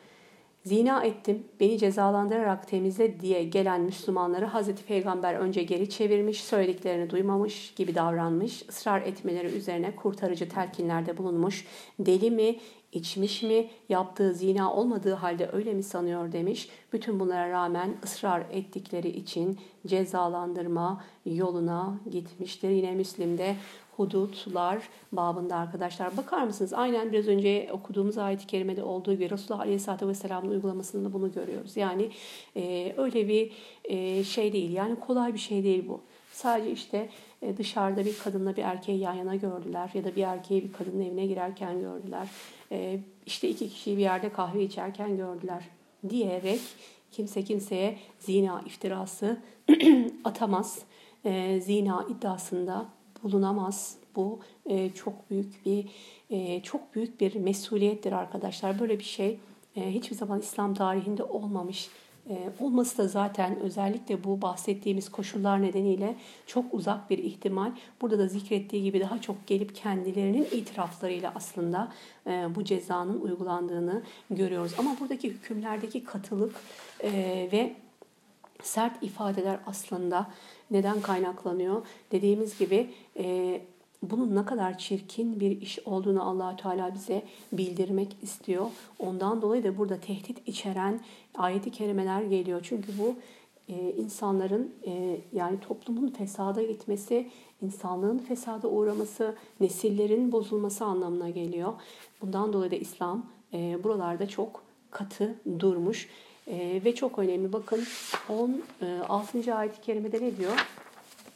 Zina ettim, beni cezalandırarak temizle diye gelen Müslümanları Hazreti Peygamber önce geri çevirmiş, söylediklerini duymamış gibi davranmış, ısrar etmeleri üzerine kurtarıcı telkinlerde bulunmuş. Deli mi, içmiş mi, yaptığı zina olmadığı halde öyle mi sanıyor demiş. Bütün bunlara rağmen ısrar ettikleri için cezalandırma yoluna gitmiştir. Yine Müslim'de hudutlar babında arkadaşlar. Bakar mısınız? Aynen biraz önce okuduğumuz ayet-i kerimede olduğu gibi Resulullah Aleyhisselatü Vesselam'ın uygulamasında bunu görüyoruz. Yani e, öyle bir e, şey değil. Yani kolay bir şey değil bu. Sadece işte e, dışarıda bir kadınla bir erkeği yan yana gördüler ya da bir erkeği bir kadının evine girerken gördüler. E, işte iki kişiyi bir yerde kahve içerken gördüler diyerek kimse kimseye zina iftirası atamaz. E, zina iddiasında bulunamaz. Bu çok büyük bir çok büyük bir mesuliyettir arkadaşlar. Böyle bir şey hiçbir zaman İslam tarihinde olmamış e, olması da zaten özellikle bu bahsettiğimiz koşullar nedeniyle çok uzak bir ihtimal. Burada da zikrettiği gibi daha çok gelip kendilerinin itiraflarıyla aslında e, bu cezanın uygulandığını görüyoruz. Ama buradaki hükümlerdeki katılık e, ve sert ifadeler aslında neden kaynaklanıyor? Dediğimiz gibi e, bunun ne kadar çirkin bir iş olduğunu allah Teala bize bildirmek istiyor. Ondan dolayı da burada tehdit içeren ayeti kerimeler geliyor. Çünkü bu e, insanların e, yani toplumun fesada gitmesi, insanlığın fesada uğraması, nesillerin bozulması anlamına geliyor. Bundan dolayı da İslam e, buralarda çok katı durmuş. E, ve çok önemli. Bakın 16. E, ayet-i kerimede ne diyor?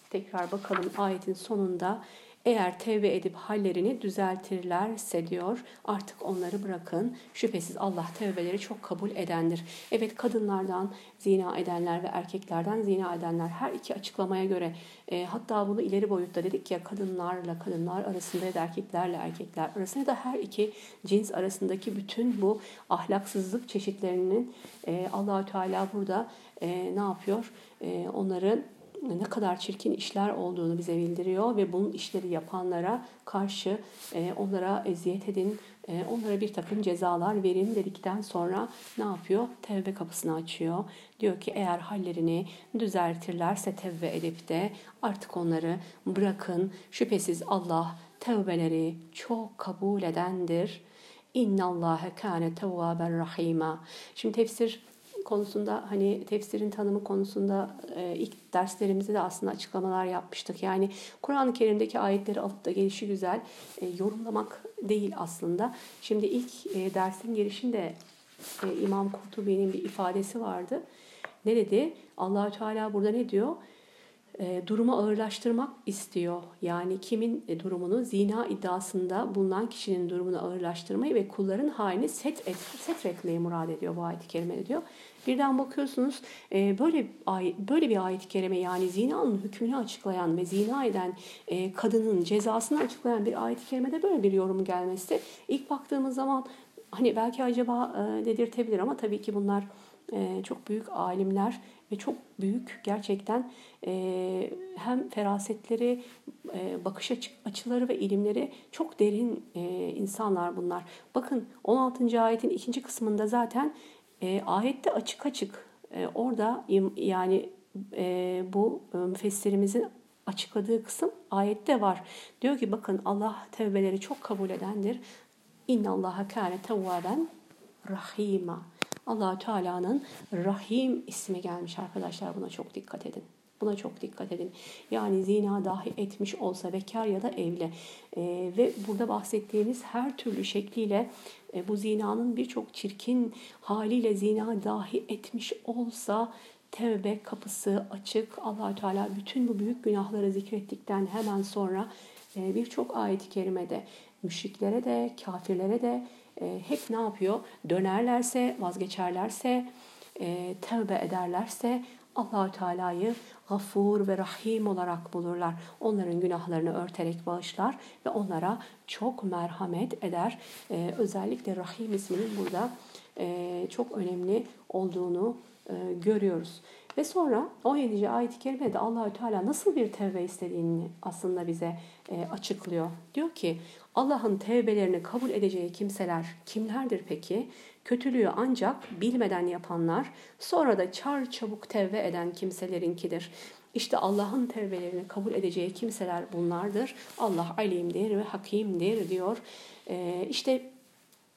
Tekrar bakalım ayetin sonunda. Eğer tevbe edip hallerini düzeltirlerse diyor artık onları bırakın. Şüphesiz Allah tevbeleri çok kabul edendir. Evet kadınlardan zina edenler ve erkeklerden zina edenler her iki açıklamaya göre e, hatta bunu ileri boyutta dedik ya kadınlarla kadınlar arasında ya da erkeklerle erkekler arasında da her iki cins arasındaki bütün bu ahlaksızlık çeşitlerinin e, Allahü Teala burada e, ne yapıyor? E, onların ne kadar çirkin işler olduğunu bize bildiriyor ve bunun işleri yapanlara karşı e, onlara eziyet edin, e, onlara bir takım cezalar verin dedikten sonra ne yapıyor? Tevbe kapısını açıyor. Diyor ki eğer hallerini düzeltirlerse tevbe edip de artık onları bırakın. Şüphesiz Allah tevbeleri çok kabul edendir. İnna Allahe kâne tevvâben rahîmâ. Şimdi tefsir konusunda hani tefsirin tanımı konusunda e, ilk derslerimizde de aslında açıklamalar yapmıştık. Yani Kur'an-ı Kerim'deki ayetleri alıp da gelişi güzel e, yorumlamak değil aslında. Şimdi ilk e, dersin girişinde e, İmam Kurtubi'nin bir ifadesi vardı. Ne dedi? Allahü Teala burada ne diyor? e, durumu ağırlaştırmak istiyor. Yani kimin e, durumunu zina iddiasında bulunan kişinin durumunu ağırlaştırmayı ve kulların halini set et, setretmeyi murad ediyor bu ayet-i kerimede diyor. Birden bakıyorsunuz e, böyle böyle bir ayet-i kerime yani zinanın hükmünü açıklayan ve zina eden e, kadının cezasını açıklayan bir ayet-i kerimede böyle bir yorum gelmesi ilk baktığımız zaman hani belki acaba e, dedirtebilir ama tabii ki bunlar çok büyük alimler ve çok büyük gerçekten hem ferasetleri, bakış açıları ve ilimleri çok derin insanlar bunlar. Bakın 16. ayetin ikinci kısmında zaten e, ayette açık açık e, orada yani e, bu e, müfessirimizin açıkladığı kısım ayette var. Diyor ki bakın Allah tevbeleri çok kabul edendir. İnna Allaha kâne tevvâben rahima. allah Teala'nın Rahim ismi gelmiş arkadaşlar. Buna çok dikkat edin. Buna çok dikkat edin. Yani zina dahi etmiş olsa bekar ya da evli e, ve burada bahsettiğimiz her türlü şekliyle e, bu zinanın birçok çirkin haliyle zina dahi etmiş olsa tevbe kapısı açık. allah Teala bütün bu büyük günahları zikrettikten hemen sonra e, birçok ayet-i kerimede müşriklere de kafirlere de e, hep ne yapıyor? Dönerlerse, vazgeçerlerse, e, tevbe ederlerse Allahü Teala'yı gafur ve rahim olarak bulurlar. Onların günahlarını örterek bağışlar ve onlara çok merhamet eder. Ee, özellikle rahim isminin burada e, çok önemli olduğunu e, görüyoruz. Ve sonra 17. ayet-i kerimede Allahü Teala nasıl bir tevbe istediğini aslında bize e, açıklıyor. Diyor ki Allah'ın tevbelerini kabul edeceği kimseler kimlerdir peki? Kötülüğü ancak bilmeden yapanlar, sonra da çar çabuk tevbe eden kimselerinkidir. İşte Allah'ın tevbelerini kabul edeceği kimseler bunlardır. Allah alimdir ve hakimdir diyor. Ee, işte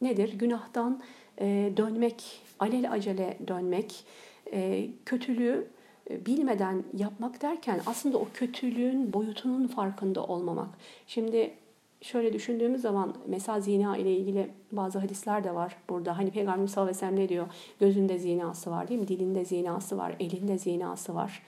nedir? Günahtan e, dönmek, alel acele dönmek, e, kötülüğü bilmeden yapmak derken aslında o kötülüğün boyutunun farkında olmamak. Şimdi şöyle düşündüğümüz zaman mesela zina ile ilgili bazı hadisler de var burada. Hani Peygamber sallallahu aleyhi ve sellem ne diyor? Gözünde zinası var değil mi? Dilinde zinası var, elinde zinası var.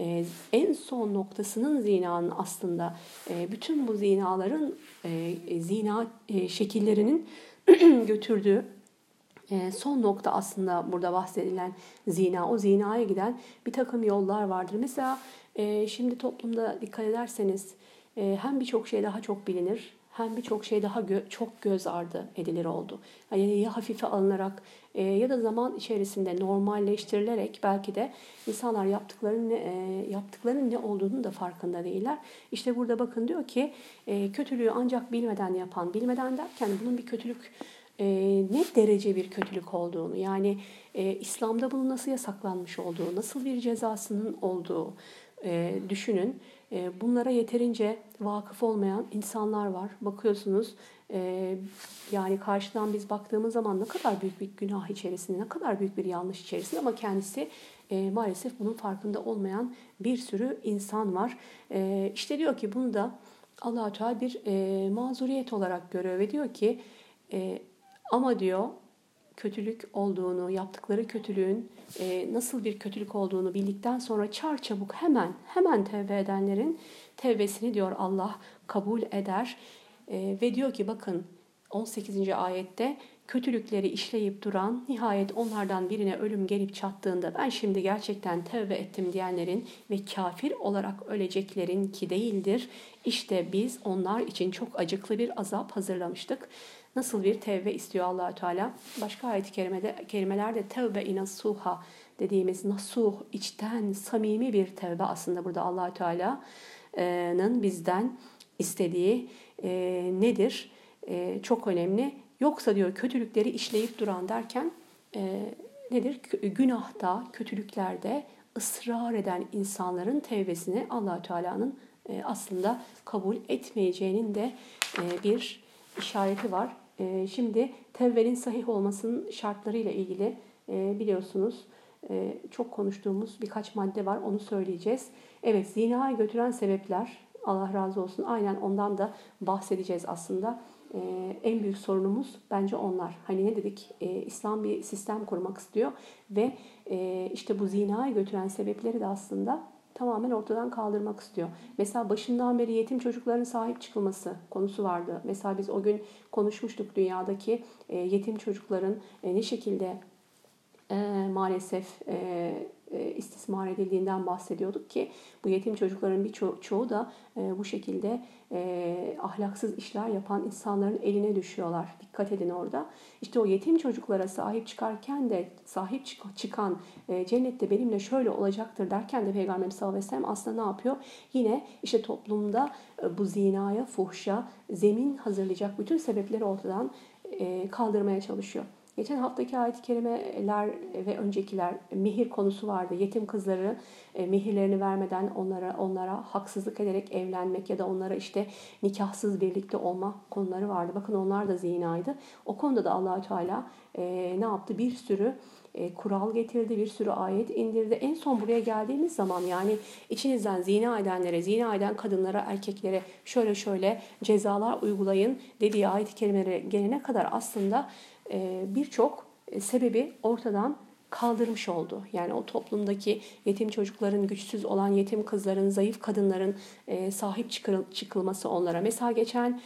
Ee, en son noktasının zinanın aslında e, bütün bu zinaların e, zina e, şekillerinin götürdüğü e, son nokta aslında burada bahsedilen zina. O zinaya giden bir takım yollar vardır. Mesela e, şimdi toplumda dikkat ederseniz e, hem birçok şey daha çok bilinir hem birçok şey daha gö- çok göz ardı edilir oldu. Yani ya hafife alınarak e, ya da zaman içerisinde normalleştirilerek belki de insanlar yaptıklarının e, yaptıklarının ne olduğunu da farkında değiller. İşte burada bakın diyor ki e, kötülüğü ancak bilmeden yapan, bilmeden derken bunun bir kötülük e, ne derece bir kötülük olduğunu yani e, İslam'da bunun nasıl yasaklanmış olduğu, nasıl bir cezasının olduğu e, düşünün. E, bunlara yeterince vakıf olmayan insanlar var. Bakıyorsunuz e, yani karşıdan biz baktığımız zaman ne kadar büyük bir günah içerisinde, ne kadar büyük bir yanlış içerisinde ama kendisi e, maalesef bunun farkında olmayan bir sürü insan var. E, işte diyor ki bunu da allah Teala bir mazuriyet olarak görüyor ve diyor ki ama diyor kötülük olduğunu, yaptıkları kötülüğün e, nasıl bir kötülük olduğunu bildikten sonra çar çabuk hemen hemen tevbe edenlerin tevbesini diyor Allah kabul eder e, ve diyor ki bakın 18. ayette kötülükleri işleyip duran nihayet onlardan birine ölüm gelip çattığında ben şimdi gerçekten tevbe ettim diyenlerin ve kafir olarak öleceklerin ki değildir. İşte biz onlar için çok acıklı bir azap hazırlamıştık. Nasıl bir tevbe istiyor Allahü Teala? Başka ayet-i kerimede, kerimelerde tevbe inasuha dediğimiz nasuh, içten, samimi bir tevbe aslında burada Allahü Teala'nın bizden istediği e, nedir? E, çok önemli. Yoksa diyor kötülükleri işleyip duran derken e, nedir? Günahta, kötülüklerde ısrar eden insanların tevbesini Allahü Teala'nın e, aslında kabul etmeyeceğinin de e, bir işareti var. E, şimdi tevbenin sahih olmasının şartlarıyla ilgili e, biliyorsunuz e, çok konuştuğumuz birkaç madde var. Onu söyleyeceğiz. Evet zinaya götüren sebepler Allah razı olsun. Aynen ondan da bahsedeceğiz aslında. Ee, en büyük sorunumuz bence onlar. Hani ne dedik? Ee, İslam bir sistem kurmak istiyor ve e, işte bu zinaya götüren sebepleri de aslında tamamen ortadan kaldırmak istiyor. Mesela başından beri yetim çocukların sahip çıkılması konusu vardı. Mesela biz o gün konuşmuştuk dünyadaki e, yetim çocukların e, ne şekilde e, maalesef istismar edildiğinden bahsediyorduk ki bu yetim çocukların birçoğu çoğu da e, bu şekilde e, ahlaksız işler yapan insanların eline düşüyorlar. Dikkat edin orada. İşte o yetim çocuklara sahip çıkarken de sahip çık- çıkan e, cennette benimle şöyle olacaktır derken de Peygamber sallallahu aleyhi ve sellem aslında ne yapıyor? Yine işte toplumda e, bu zinaya, fuhşa zemin hazırlayacak bütün sebepleri ortadan e, kaldırmaya çalışıyor. Geçen haftaki ayet-i kerimeler ve öncekiler mihir konusu vardı. Yetim kızları e, mihirlerini vermeden onlara onlara haksızlık ederek evlenmek ya da onlara işte nikahsız birlikte olma konuları vardı. Bakın onlar da zinaydı. O konuda da Allahü Teala e, ne yaptı? Bir sürü e, kural getirdi, bir sürü ayet indirdi. En son buraya geldiğimiz zaman yani içinizden zina edenlere, zina eden kadınlara, erkeklere şöyle şöyle cezalar uygulayın dediği ayet-i kerimelere gelene kadar aslında e, birçok e, sebebi ortadan kaldırmış oldu. Yani o toplumdaki yetim çocukların, güçsüz olan yetim kızların, zayıf kadınların e, sahip çıkılması onlara. Mesela geçen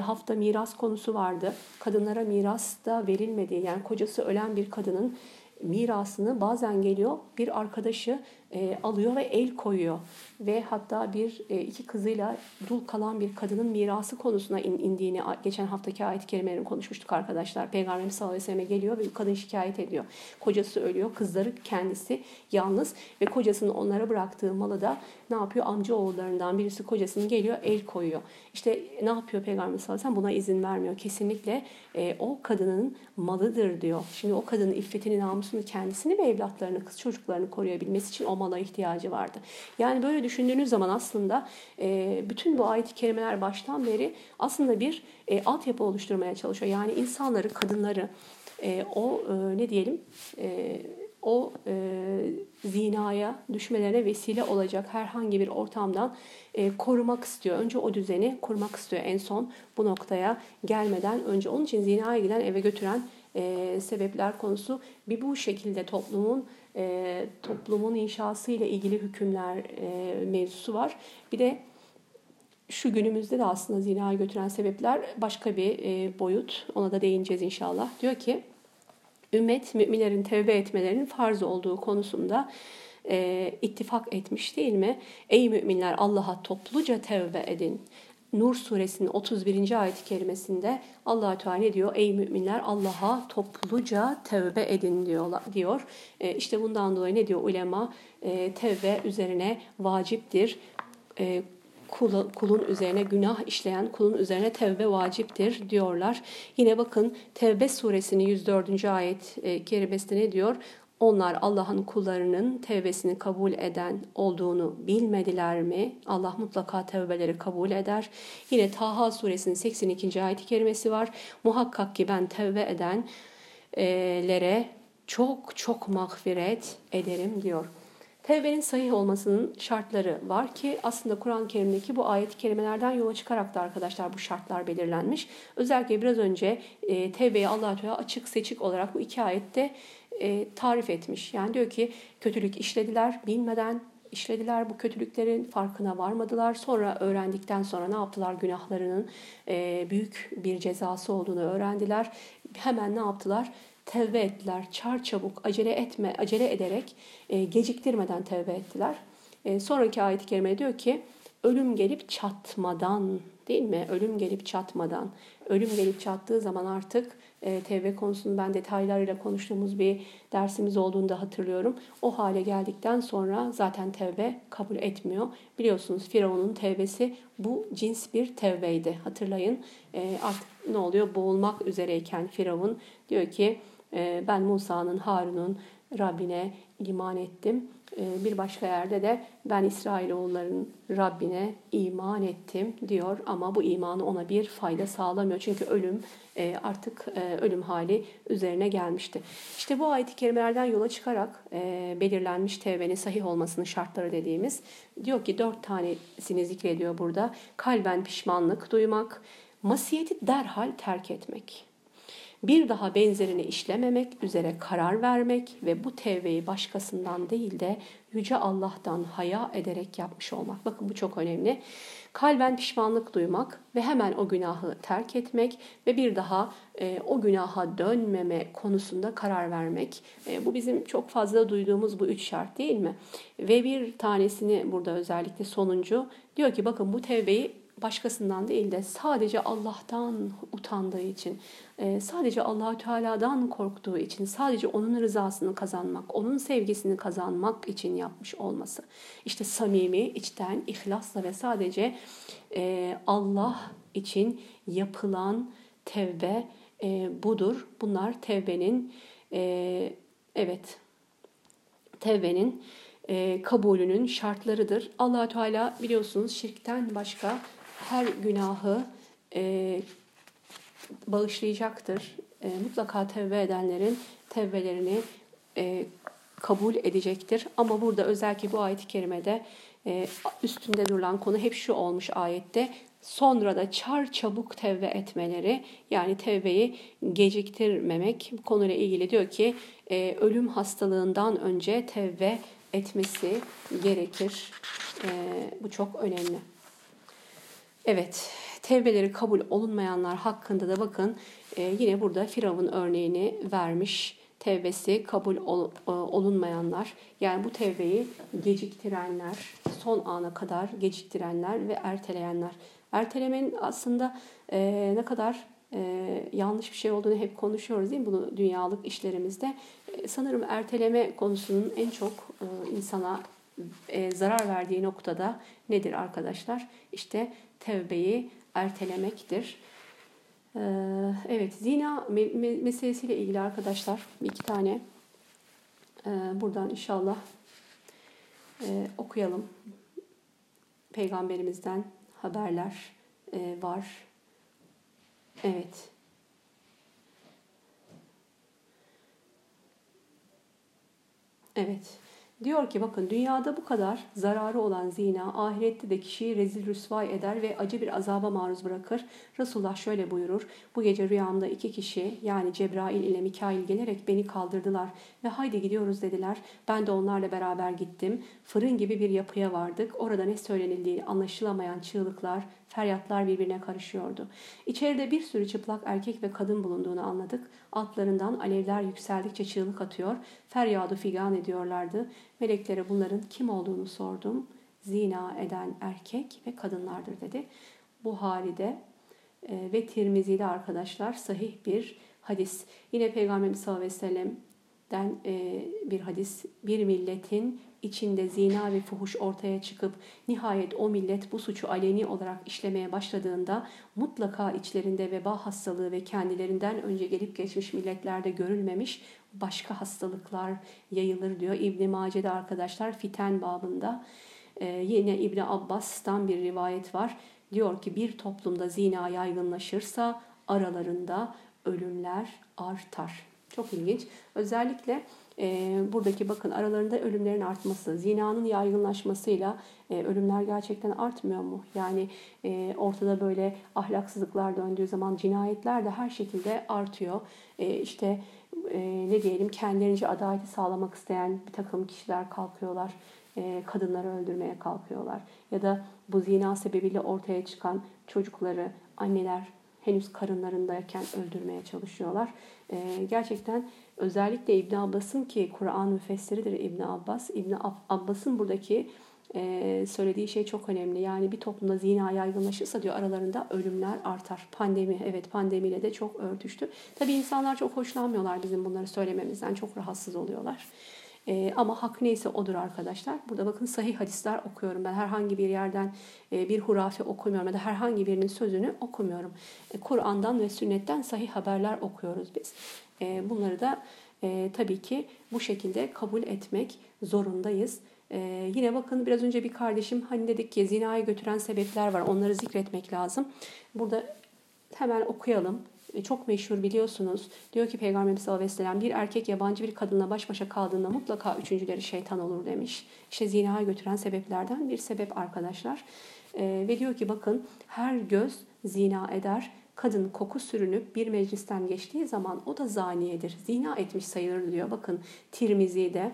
hafta miras konusu vardı. Kadınlara miras da verilmediği yani kocası ölen bir kadının mirasını bazen geliyor bir arkadaşı e, alıyor ve el koyuyor ve hatta bir e, iki kızıyla dul kalan bir kadının mirası konusuna in, indiğini geçen haftaki ayet-i kerimelerini konuşmuştuk arkadaşlar. Peygamberimiz sallallahu aleyhi ve geliyor ve kadın şikayet ediyor. Kocası ölüyor, kızları kendisi yalnız ve kocasının onlara bıraktığı malı da ne yapıyor? Amca oğullarından birisi kocasının geliyor el koyuyor. İşte ne yapıyor Peygamber sallallahu aleyhi ve sellem? Buna izin vermiyor. Kesinlikle e, o kadının malıdır diyor. Şimdi o kadının iffetini, namusunu kendisini ve evlatlarını, kız çocuklarını koruyabilmesi için o mala ihtiyacı vardı. Yani böyle düşündüğünüz zaman aslında e, bütün bu ayet-i kerimeler baştan beri aslında bir e, altyapı oluşturmaya çalışıyor. Yani insanları, kadınları e, o e, ne diyelim e, o e, zinaya düşmelerine vesile olacak herhangi bir ortamdan e, korumak istiyor. Önce o düzeni kurmak istiyor en son bu noktaya gelmeden önce. Onun için zinaya giden eve götüren e, sebepler konusu bir bu şekilde toplumun e, toplumun inşası ile ilgili hükümler e, mevzusu var. Bir de şu günümüzde de aslında zinaya götüren sebepler başka bir e, boyut. Ona da değineceğiz inşallah. Diyor ki ümmet müminlerin tevbe etmelerinin farz olduğu konusunda e, ittifak etmiş değil mi? Ey müminler Allah'a topluca tevbe edin. Nur suresinin 31. ayet-i kerimesinde allah Teala ne diyor? Ey müminler Allah'a topluca tevbe edin diyor. E, işte bundan dolayı ne diyor ulema? E, tevbe üzerine vaciptir. E, kulun üzerine günah işleyen kulun üzerine tevbe vaciptir diyorlar. Yine bakın Tevbe suresinin 104. ayet e, kerimesinde ne diyor? Onlar Allah'ın kullarının tevbesini kabul eden olduğunu bilmediler mi? Allah mutlaka tevbeleri kabul eder. Yine Taha suresinin 82. ayet kerimesi var. Muhakkak ki ben tevbe edenlere çok çok mağfiret ederim diyor. Tevbenin sahih olmasının şartları var ki aslında Kur'an-ı Kerim'deki bu ayet-i kerimelerden yola çıkarak da arkadaşlar bu şartlar belirlenmiş. Özellikle biraz önce e, tevbeyi allah Teala açık seçik olarak bu iki ayette e, tarif etmiş. Yani diyor ki kötülük işlediler bilmeden işlediler bu kötülüklerin farkına varmadılar. Sonra öğrendikten sonra ne yaptılar günahlarının e, büyük bir cezası olduğunu öğrendiler. Hemen ne yaptılar? tevbe ettiler. Çar çabuk acele etme, acele ederek e, geciktirmeden tevbe ettiler. E, sonraki ayet-i kerime diyor ki ölüm gelip çatmadan değil mi? Ölüm gelip çatmadan. Ölüm gelip çattığı zaman artık e, konusunu ben detaylarıyla konuştuğumuz bir dersimiz olduğunu da hatırlıyorum. O hale geldikten sonra zaten tevbe kabul etmiyor. Biliyorsunuz Firavun'un tevbesi bu cins bir tevbeydi. Hatırlayın e, artık ne oluyor? Boğulmak üzereyken Firavun diyor ki ee, ben Musa'nın, Harun'un Rabbine iman ettim. Ee, bir başka yerde de ben İsrailoğulların Rabbine iman ettim diyor ama bu imanı ona bir fayda sağlamıyor. Çünkü ölüm e, artık e, ölüm hali üzerine gelmişti. İşte bu ayet-i kerimelerden yola çıkarak e, belirlenmiş tevbenin sahih olmasının şartları dediğimiz diyor ki dört tanesini zikrediyor burada. Kalben pişmanlık duymak, masiyeti derhal terk etmek bir daha benzerini işlememek üzere karar vermek ve bu tevbeyi başkasından değil de Yüce Allah'tan haya ederek yapmış olmak. Bakın bu çok önemli. Kalben pişmanlık duymak ve hemen o günahı terk etmek ve bir daha e, o günaha dönmeme konusunda karar vermek. E, bu bizim çok fazla duyduğumuz bu üç şart değil mi? Ve bir tanesini burada özellikle sonuncu diyor ki bakın bu tevbeyi başkasından değil de sadece Allah'tan utandığı için, e, sadece Allahü Teala'dan korktuğu için, sadece onun rızasını kazanmak, onun sevgisini kazanmak için yapmış olması. İşte samimi, içten, ihlasla ve sadece e, Allah için yapılan tevbe e, budur. Bunlar tevbenin evet tevbenin kabulünün şartlarıdır. allah Teala biliyorsunuz şirkten başka her günahı e, bağışlayacaktır. E, mutlaka tevbe edenlerin tevbelerini e, kabul edecektir. Ama burada özellikle bu ayet-i kerimede e, üstünde durulan konu hep şu olmuş ayette. Sonra da çar çabuk tevbe etmeleri yani tevbeyi geciktirmemek bu konuyla ilgili diyor ki e, ölüm hastalığından önce tevbe etmesi gerekir. E, bu çok önemli. Evet, tevbeleri kabul olunmayanlar hakkında da bakın e, yine burada Firavun örneğini vermiş. Tevbesi kabul e, olunmayanlar yani bu tevbeyi geciktirenler, son ana kadar geciktirenler ve erteleyenler. Ertelemenin aslında e, ne kadar yanlış bir şey olduğunu hep konuşuyoruz değil mi bunu dünyalık işlerimizde. Sanırım erteleme konusunun en çok insana zarar verdiği noktada nedir arkadaşlar? İşte tevbeyi ertelemektir. Ee, evet, zina meselesiyle ilgili arkadaşlar iki tane e, buradan inşallah e, okuyalım. Peygamberimizden haberler e, var. Evet. Evet. Diyor ki bakın dünyada bu kadar zararı olan zina ahirette de kişiyi rezil rüsvay eder ve acı bir azaba maruz bırakır. Resulullah şöyle buyurur. Bu gece rüyamda iki kişi yani Cebrail ile Mikail gelerek beni kaldırdılar ve haydi gidiyoruz dediler. Ben de onlarla beraber gittim. Fırın gibi bir yapıya vardık. Orada ne söylenildiği anlaşılamayan çığlıklar, feryatlar birbirine karışıyordu. İçeride bir sürü çıplak erkek ve kadın bulunduğunu anladık. Altlarından alevler yükseldikçe çığlık atıyor, feryadı figan ediyorlardı. Meleklere bunların kim olduğunu sordum. Zina eden erkek ve kadınlardır dedi. Bu halide e, ve Tirmizi'de arkadaşlar sahih bir hadis. Yine Peygamberimiz sallallahu aleyhi ve sellem den e, bir hadis bir milletin içinde zina ve fuhuş ortaya çıkıp nihayet o millet bu suçu aleni olarak işlemeye başladığında mutlaka içlerinde veba hastalığı ve kendilerinden önce gelip geçmiş milletlerde görülmemiş başka hastalıklar yayılır diyor. İbn Mace'de arkadaşlar fiten babında ee, yine İbn Abbas'tan bir rivayet var. Diyor ki bir toplumda zina yaygınlaşırsa aralarında ölümler artar. Çok ilginç. Özellikle e, buradaki bakın aralarında ölümlerin artması, zinanın yaygınlaşmasıyla e, ölümler gerçekten artmıyor mu? Yani e, ortada böyle ahlaksızlıklar döndüğü zaman cinayetler de her şekilde artıyor. E, işte e, ne diyelim kendilerince adaleti sağlamak isteyen bir takım kişiler kalkıyorlar. E, kadınları öldürmeye kalkıyorlar. Ya da bu zina sebebiyle ortaya çıkan çocukları anneler henüz karınlarındayken öldürmeye çalışıyorlar. E, gerçekten özellikle İbn Abbas'ın ki Kur'an müfessiridir İbn Abbas. İbn Abbas'ın buradaki e, söylediği şey çok önemli. Yani bir toplumda zina yaygınlaşırsa diyor aralarında ölümler artar. Pandemi evet pandemiyle de çok örtüştü. Tabii insanlar çok hoşlanmıyorlar bizim bunları söylememizden. Çok rahatsız oluyorlar. E, ama hak neyse odur arkadaşlar. Burada bakın sahih hadisler okuyorum. Ben herhangi bir yerden e, bir hurafe okumuyorum ya da herhangi birinin sözünü okumuyorum. E, Kur'an'dan ve sünnetten sahih haberler okuyoruz biz. E, bunları da e, tabii ki bu şekilde kabul etmek zorundayız. Ee, yine bakın biraz önce bir kardeşim hani dedik ki zinaya götüren sebepler var. Onları zikretmek lazım. Burada hemen okuyalım. Çok meşhur biliyorsunuz. Diyor ki Peygamberimiz sallallahu aleyhi bir erkek yabancı bir kadınla baş başa kaldığında mutlaka üçüncüleri şeytan olur demiş. İşte zinaya götüren sebeplerden bir sebep arkadaşlar. E, ve diyor ki bakın her göz zina eder. Kadın koku sürünüp bir meclisten geçtiği zaman o da zaniyedir. Zina etmiş sayılır diyor. Bakın Tirmizi'de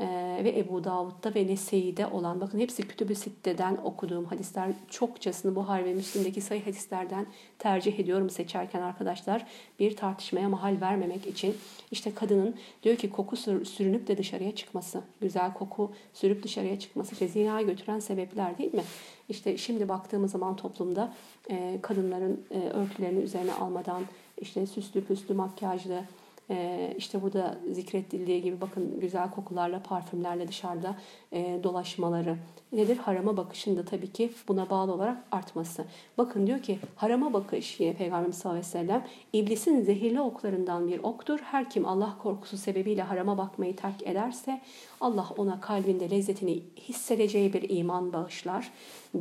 ee, ve Ebu Davud'da ve Nese'de olan bakın hepsi Kütüb-ü Sitte'den okuduğum hadisler çokçasını Buhari ve Müslim'deki sayı hadislerden tercih ediyorum seçerken arkadaşlar bir tartışmaya mahal vermemek için işte kadının diyor ki koku sürünüp de dışarıya çıkması güzel koku sürüp dışarıya çıkması işte zinaya götüren sebepler değil mi? İşte şimdi baktığımız zaman toplumda e, kadınların e, örtülerini üzerine almadan işte süslü püslü makyajlı e, işte burada zikrettiği gibi bakın güzel kokularla, parfümlerle dışarıda e, dolaşmaları. Nedir? Harama bakışın da tabii ki buna bağlı olarak artması. Bakın diyor ki harama bakış yine Peygamberimiz sallallahu aleyhi ve sellem iblisin zehirli oklarından bir oktur. Her kim Allah korkusu sebebiyle harama bakmayı terk ederse Allah ona kalbinde lezzetini hissedeceği bir iman bağışlar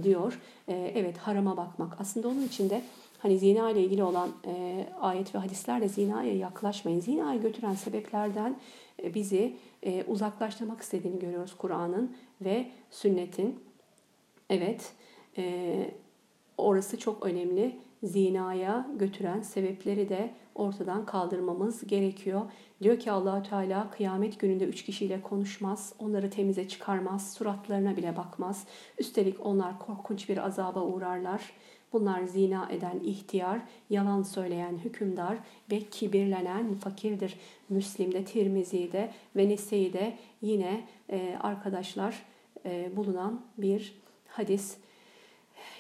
diyor. E, evet harama bakmak. Aslında onun için de hani zina ile ilgili olan e, ayet ve hadislerle zinaya yaklaşmayın. Zinaya götüren sebeplerden e, bizi e, uzaklaştırmak istediğini görüyoruz Kur'an'ın ve sünnetin. Evet, e, orası çok önemli. Zinaya götüren sebepleri de ortadan kaldırmamız gerekiyor. Diyor ki allah Teala kıyamet gününde üç kişiyle konuşmaz, onları temize çıkarmaz, suratlarına bile bakmaz. Üstelik onlar korkunç bir azaba uğrarlar. Bunlar zina eden ihtiyar, yalan söyleyen hükümdar ve kibirlenen fakirdir. Müslim'de, Tirmizi'de ve Nese'de yine e, arkadaşlar e, bulunan bir hadis.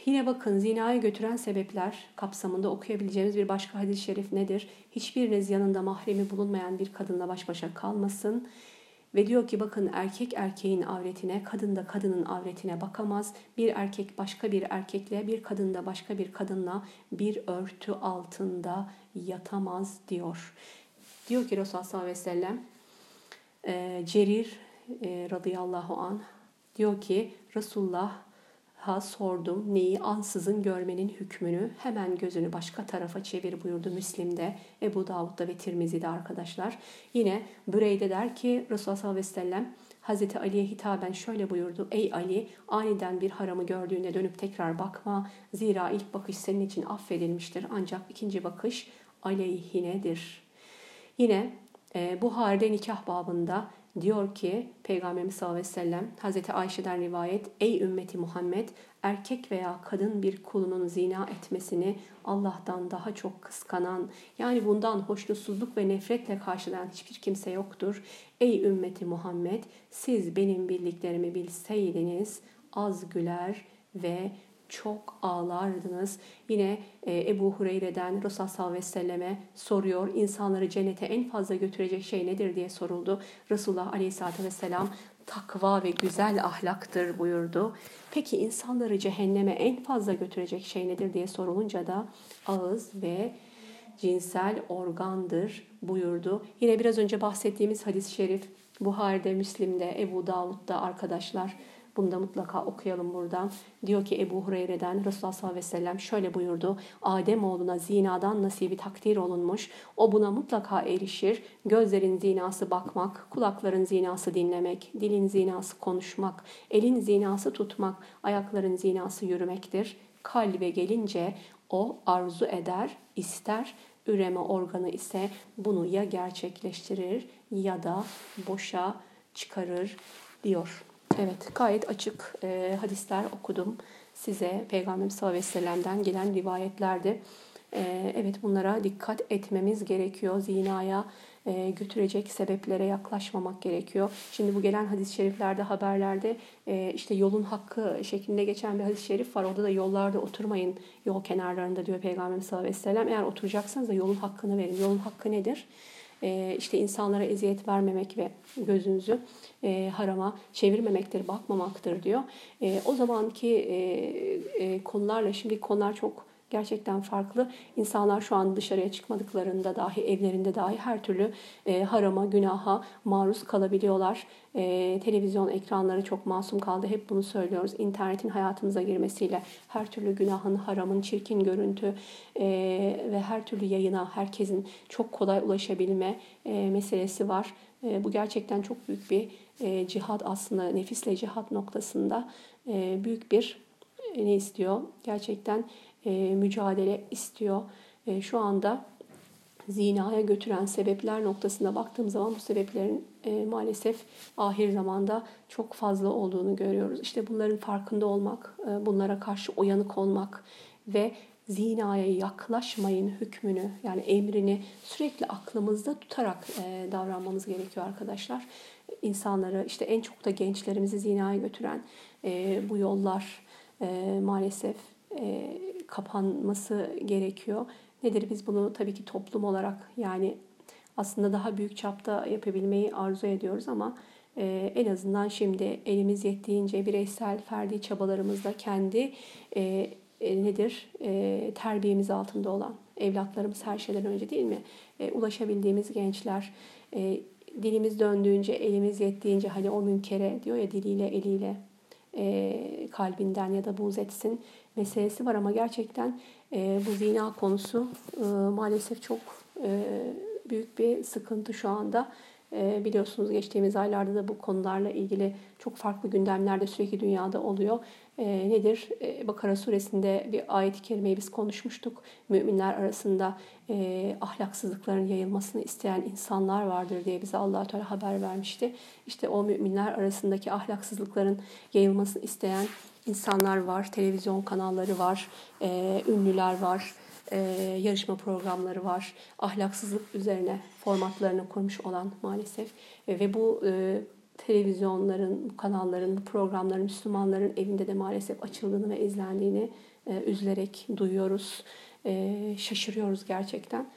Yine bakın zinaya götüren sebepler kapsamında okuyabileceğimiz bir başka hadis-i şerif nedir? Hiçbiriniz yanında mahremi bulunmayan bir kadınla baş başa kalmasın. Ve diyor ki bakın erkek erkeğin avretine, kadın da kadının avretine bakamaz. Bir erkek başka bir erkekle, bir kadın da başka bir kadınla bir örtü altında yatamaz diyor. Diyor ki Resulullah sallallahu aleyhi ve sellem, e, Cerir e, radıyallahu an diyor ki Resulullah ha sordum neyi ansızın görmenin hükmünü hemen gözünü başka tarafa çevir buyurdu Müslim'de, Ebu Davud'da ve Tirmizi'de arkadaşlar. Yine Büreyde der ki Resulullah sallallahu aleyhi ve sellem Hazreti Ali'ye hitaben şöyle buyurdu. Ey Ali aniden bir haramı gördüğünde dönüp tekrar bakma. Zira ilk bakış senin için affedilmiştir ancak ikinci bakış aleyhinedir. Yine e, Buhari'de nikah babında diyor ki Peygamberimiz sallallahu aleyhi ve sellem Hazreti Ayşe'den rivayet Ey ümmeti Muhammed erkek veya kadın bir kulunun zina etmesini Allah'tan daha çok kıskanan yani bundan hoşnutsuzluk ve nefretle karşılayan hiçbir kimse yoktur. Ey ümmeti Muhammed siz benim bildiklerimi bilseydiniz az güler ve çok ağlardınız. Yine e, Ebu Hureyre'den Resulullah sallallahu aleyhi ve selleme soruyor. İnsanları cennete en fazla götürecek şey nedir diye soruldu. Resulullah aleyhissalatü vesselam takva ve güzel ahlaktır buyurdu. Peki insanları cehenneme en fazla götürecek şey nedir diye sorulunca da ağız ve cinsel organdır buyurdu. Yine biraz önce bahsettiğimiz hadis-i şerif Buhari'de, Müslim'de, Ebu Davud'da arkadaşlar bunu da mutlaka okuyalım buradan. Diyor ki Ebu Hureyre'den Resulullah sallallahu aleyhi ve sellem şöyle buyurdu. Adem oğluna zinadan nasibi takdir olunmuş. O buna mutlaka erişir. Gözlerin zinası bakmak, kulakların zinası dinlemek, dilin zinası konuşmak, elin zinası tutmak, ayakların zinası yürümektir. Kalbe gelince o arzu eder, ister üreme organı ise bunu ya gerçekleştirir ya da boşa çıkarır diyor. Evet gayet açık e, hadisler okudum size Peygamber sallallahu aleyhi ve sellem'den gelen rivayetlerdi. E, evet bunlara dikkat etmemiz gerekiyor. Zinaya e, götürecek sebeplere yaklaşmamak gerekiyor. Şimdi bu gelen hadis-i şeriflerde, haberlerde e, işte yolun hakkı şeklinde geçen bir hadis-i şerif var. Orada da yollarda oturmayın yol kenarlarında diyor Peygamber sallallahu aleyhi ve sellem. Eğer oturacaksanız da yolun hakkını verin. Yolun hakkı nedir? E, işte insanlara eziyet vermemek ve gözünüzü e, harama çevirmemektir, bakmamaktır diyor. E, o zamanki e, e, konularla şimdi konular çok gerçekten farklı. İnsanlar şu an dışarıya çıkmadıklarında dahi, evlerinde dahi her türlü e, harama, günaha maruz kalabiliyorlar. E, televizyon ekranları çok masum kaldı. Hep bunu söylüyoruz. İnternetin hayatımıza girmesiyle her türlü günahın, haramın, çirkin görüntü e, ve her türlü yayına herkesin çok kolay ulaşabilme e, meselesi var. E, bu gerçekten çok büyük bir e, cihad aslında nefisle cihad noktasında e, büyük bir e, ne istiyor? Gerçekten e, mücadele istiyor. E, şu anda zinaya götüren sebepler noktasında baktığım zaman bu sebeplerin e, maalesef ahir zamanda çok fazla olduğunu görüyoruz. İşte bunların farkında olmak, e, bunlara karşı uyanık olmak ve zinaya yaklaşmayın hükmünü yani emrini sürekli aklımızda tutarak e, davranmamız gerekiyor arkadaşlar. İnsanları işte en çok da gençlerimizi zinaya götüren e, bu yollar e, maalesef e, kapanması gerekiyor. Nedir biz bunu tabii ki toplum olarak yani aslında daha büyük çapta yapabilmeyi arzu ediyoruz ama e, en azından şimdi elimiz yettiğince bireysel ferdi çabalarımızla kendi e, e, nedir e, terbiyemiz altında olan evlatlarımız her şeyden önce değil mi? E, ulaşabildiğimiz gençler e, dilimiz döndüğünce elimiz yettiğince hani o münkere diyor ya diliyle eliyle e, kalbinden ya da buz etsin meselesi var ama gerçekten e, bu zina konusu e, maalesef çok e, büyük bir sıkıntı şu anda. E, biliyorsunuz geçtiğimiz aylarda da bu konularla ilgili çok farklı gündemler de sürekli dünyada oluyor. E, nedir? E, Bakara suresinde bir ayet-i kerimeyi biz konuşmuştuk. Müminler arasında e, ahlaksızlıkların yayılmasını isteyen insanlar vardır diye bize allah Teala haber vermişti. İşte o müminler arasındaki ahlaksızlıkların yayılmasını isteyen insanlar var, televizyon kanalları var, ünlüler var, yarışma programları var. Ahlaksızlık üzerine formatlarını kurmuş olan maalesef ve bu e, televizyonların, bu kanalların, bu programların Müslümanların evinde de maalesef açıldığını ve izlendiğini e, üzülerek duyuyoruz. E, şaşırıyoruz gerçekten.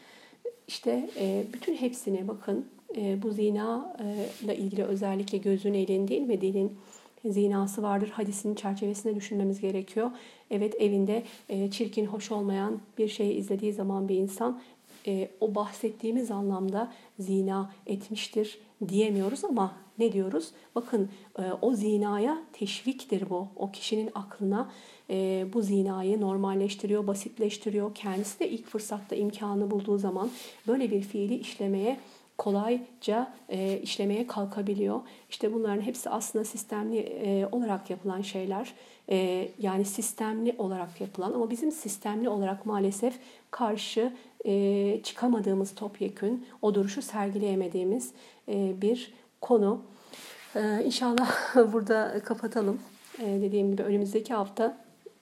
İşte e, bütün hepsine bakın e, bu zina e, ile ilgili özellikle gözün elin değil mi dilin zinası vardır. Hadisinin çerçevesinde düşünmemiz gerekiyor. Evet evinde e, çirkin, hoş olmayan bir şeyi izlediği zaman bir insan e, o bahsettiğimiz anlamda zina etmiştir diyemiyoruz ama ne diyoruz? Bakın e, o zinaya teşviktir bu. O kişinin aklına e, bu zinayı normalleştiriyor, basitleştiriyor. Kendisi de ilk fırsatta imkanı bulduğu zaman böyle bir fiili işlemeye kolayca e, işlemeye kalkabiliyor. İşte bunların hepsi aslında sistemli e, olarak yapılan şeyler. E, yani sistemli olarak yapılan ama bizim sistemli olarak maalesef karşı e, çıkamadığımız topyekün, o duruşu sergileyemediğimiz e, bir konu. E, inşallah burada kapatalım. E, dediğim gibi önümüzdeki hafta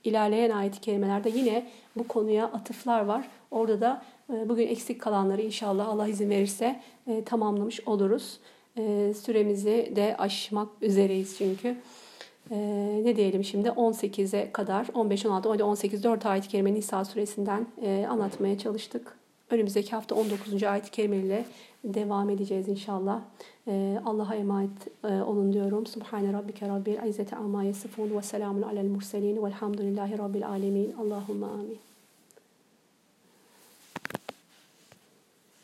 ilerleyen ayet-i kerimelerde yine bu konuya atıflar var. Orada da e, bugün eksik kalanları inşallah Allah izin verirse e, tamamlamış oluruz. E, süremizi de aşmak üzereyiz çünkü. ne diyelim şimdi 18'e kadar 15, 16, 17, 18 4 ayet-i kerime Nisa suresinden anlatmaya çalıştık. Önümüzdeki hafta 19. ayet-i kerime ile devam edeceğiz inşallah. E, Allah'a emanet e, olun diyorum. Subhane rabbike rabbil izzeti amma yasifun ve selamun alel murselin velhamdülillahi rabbil alemin. Allahümme amin.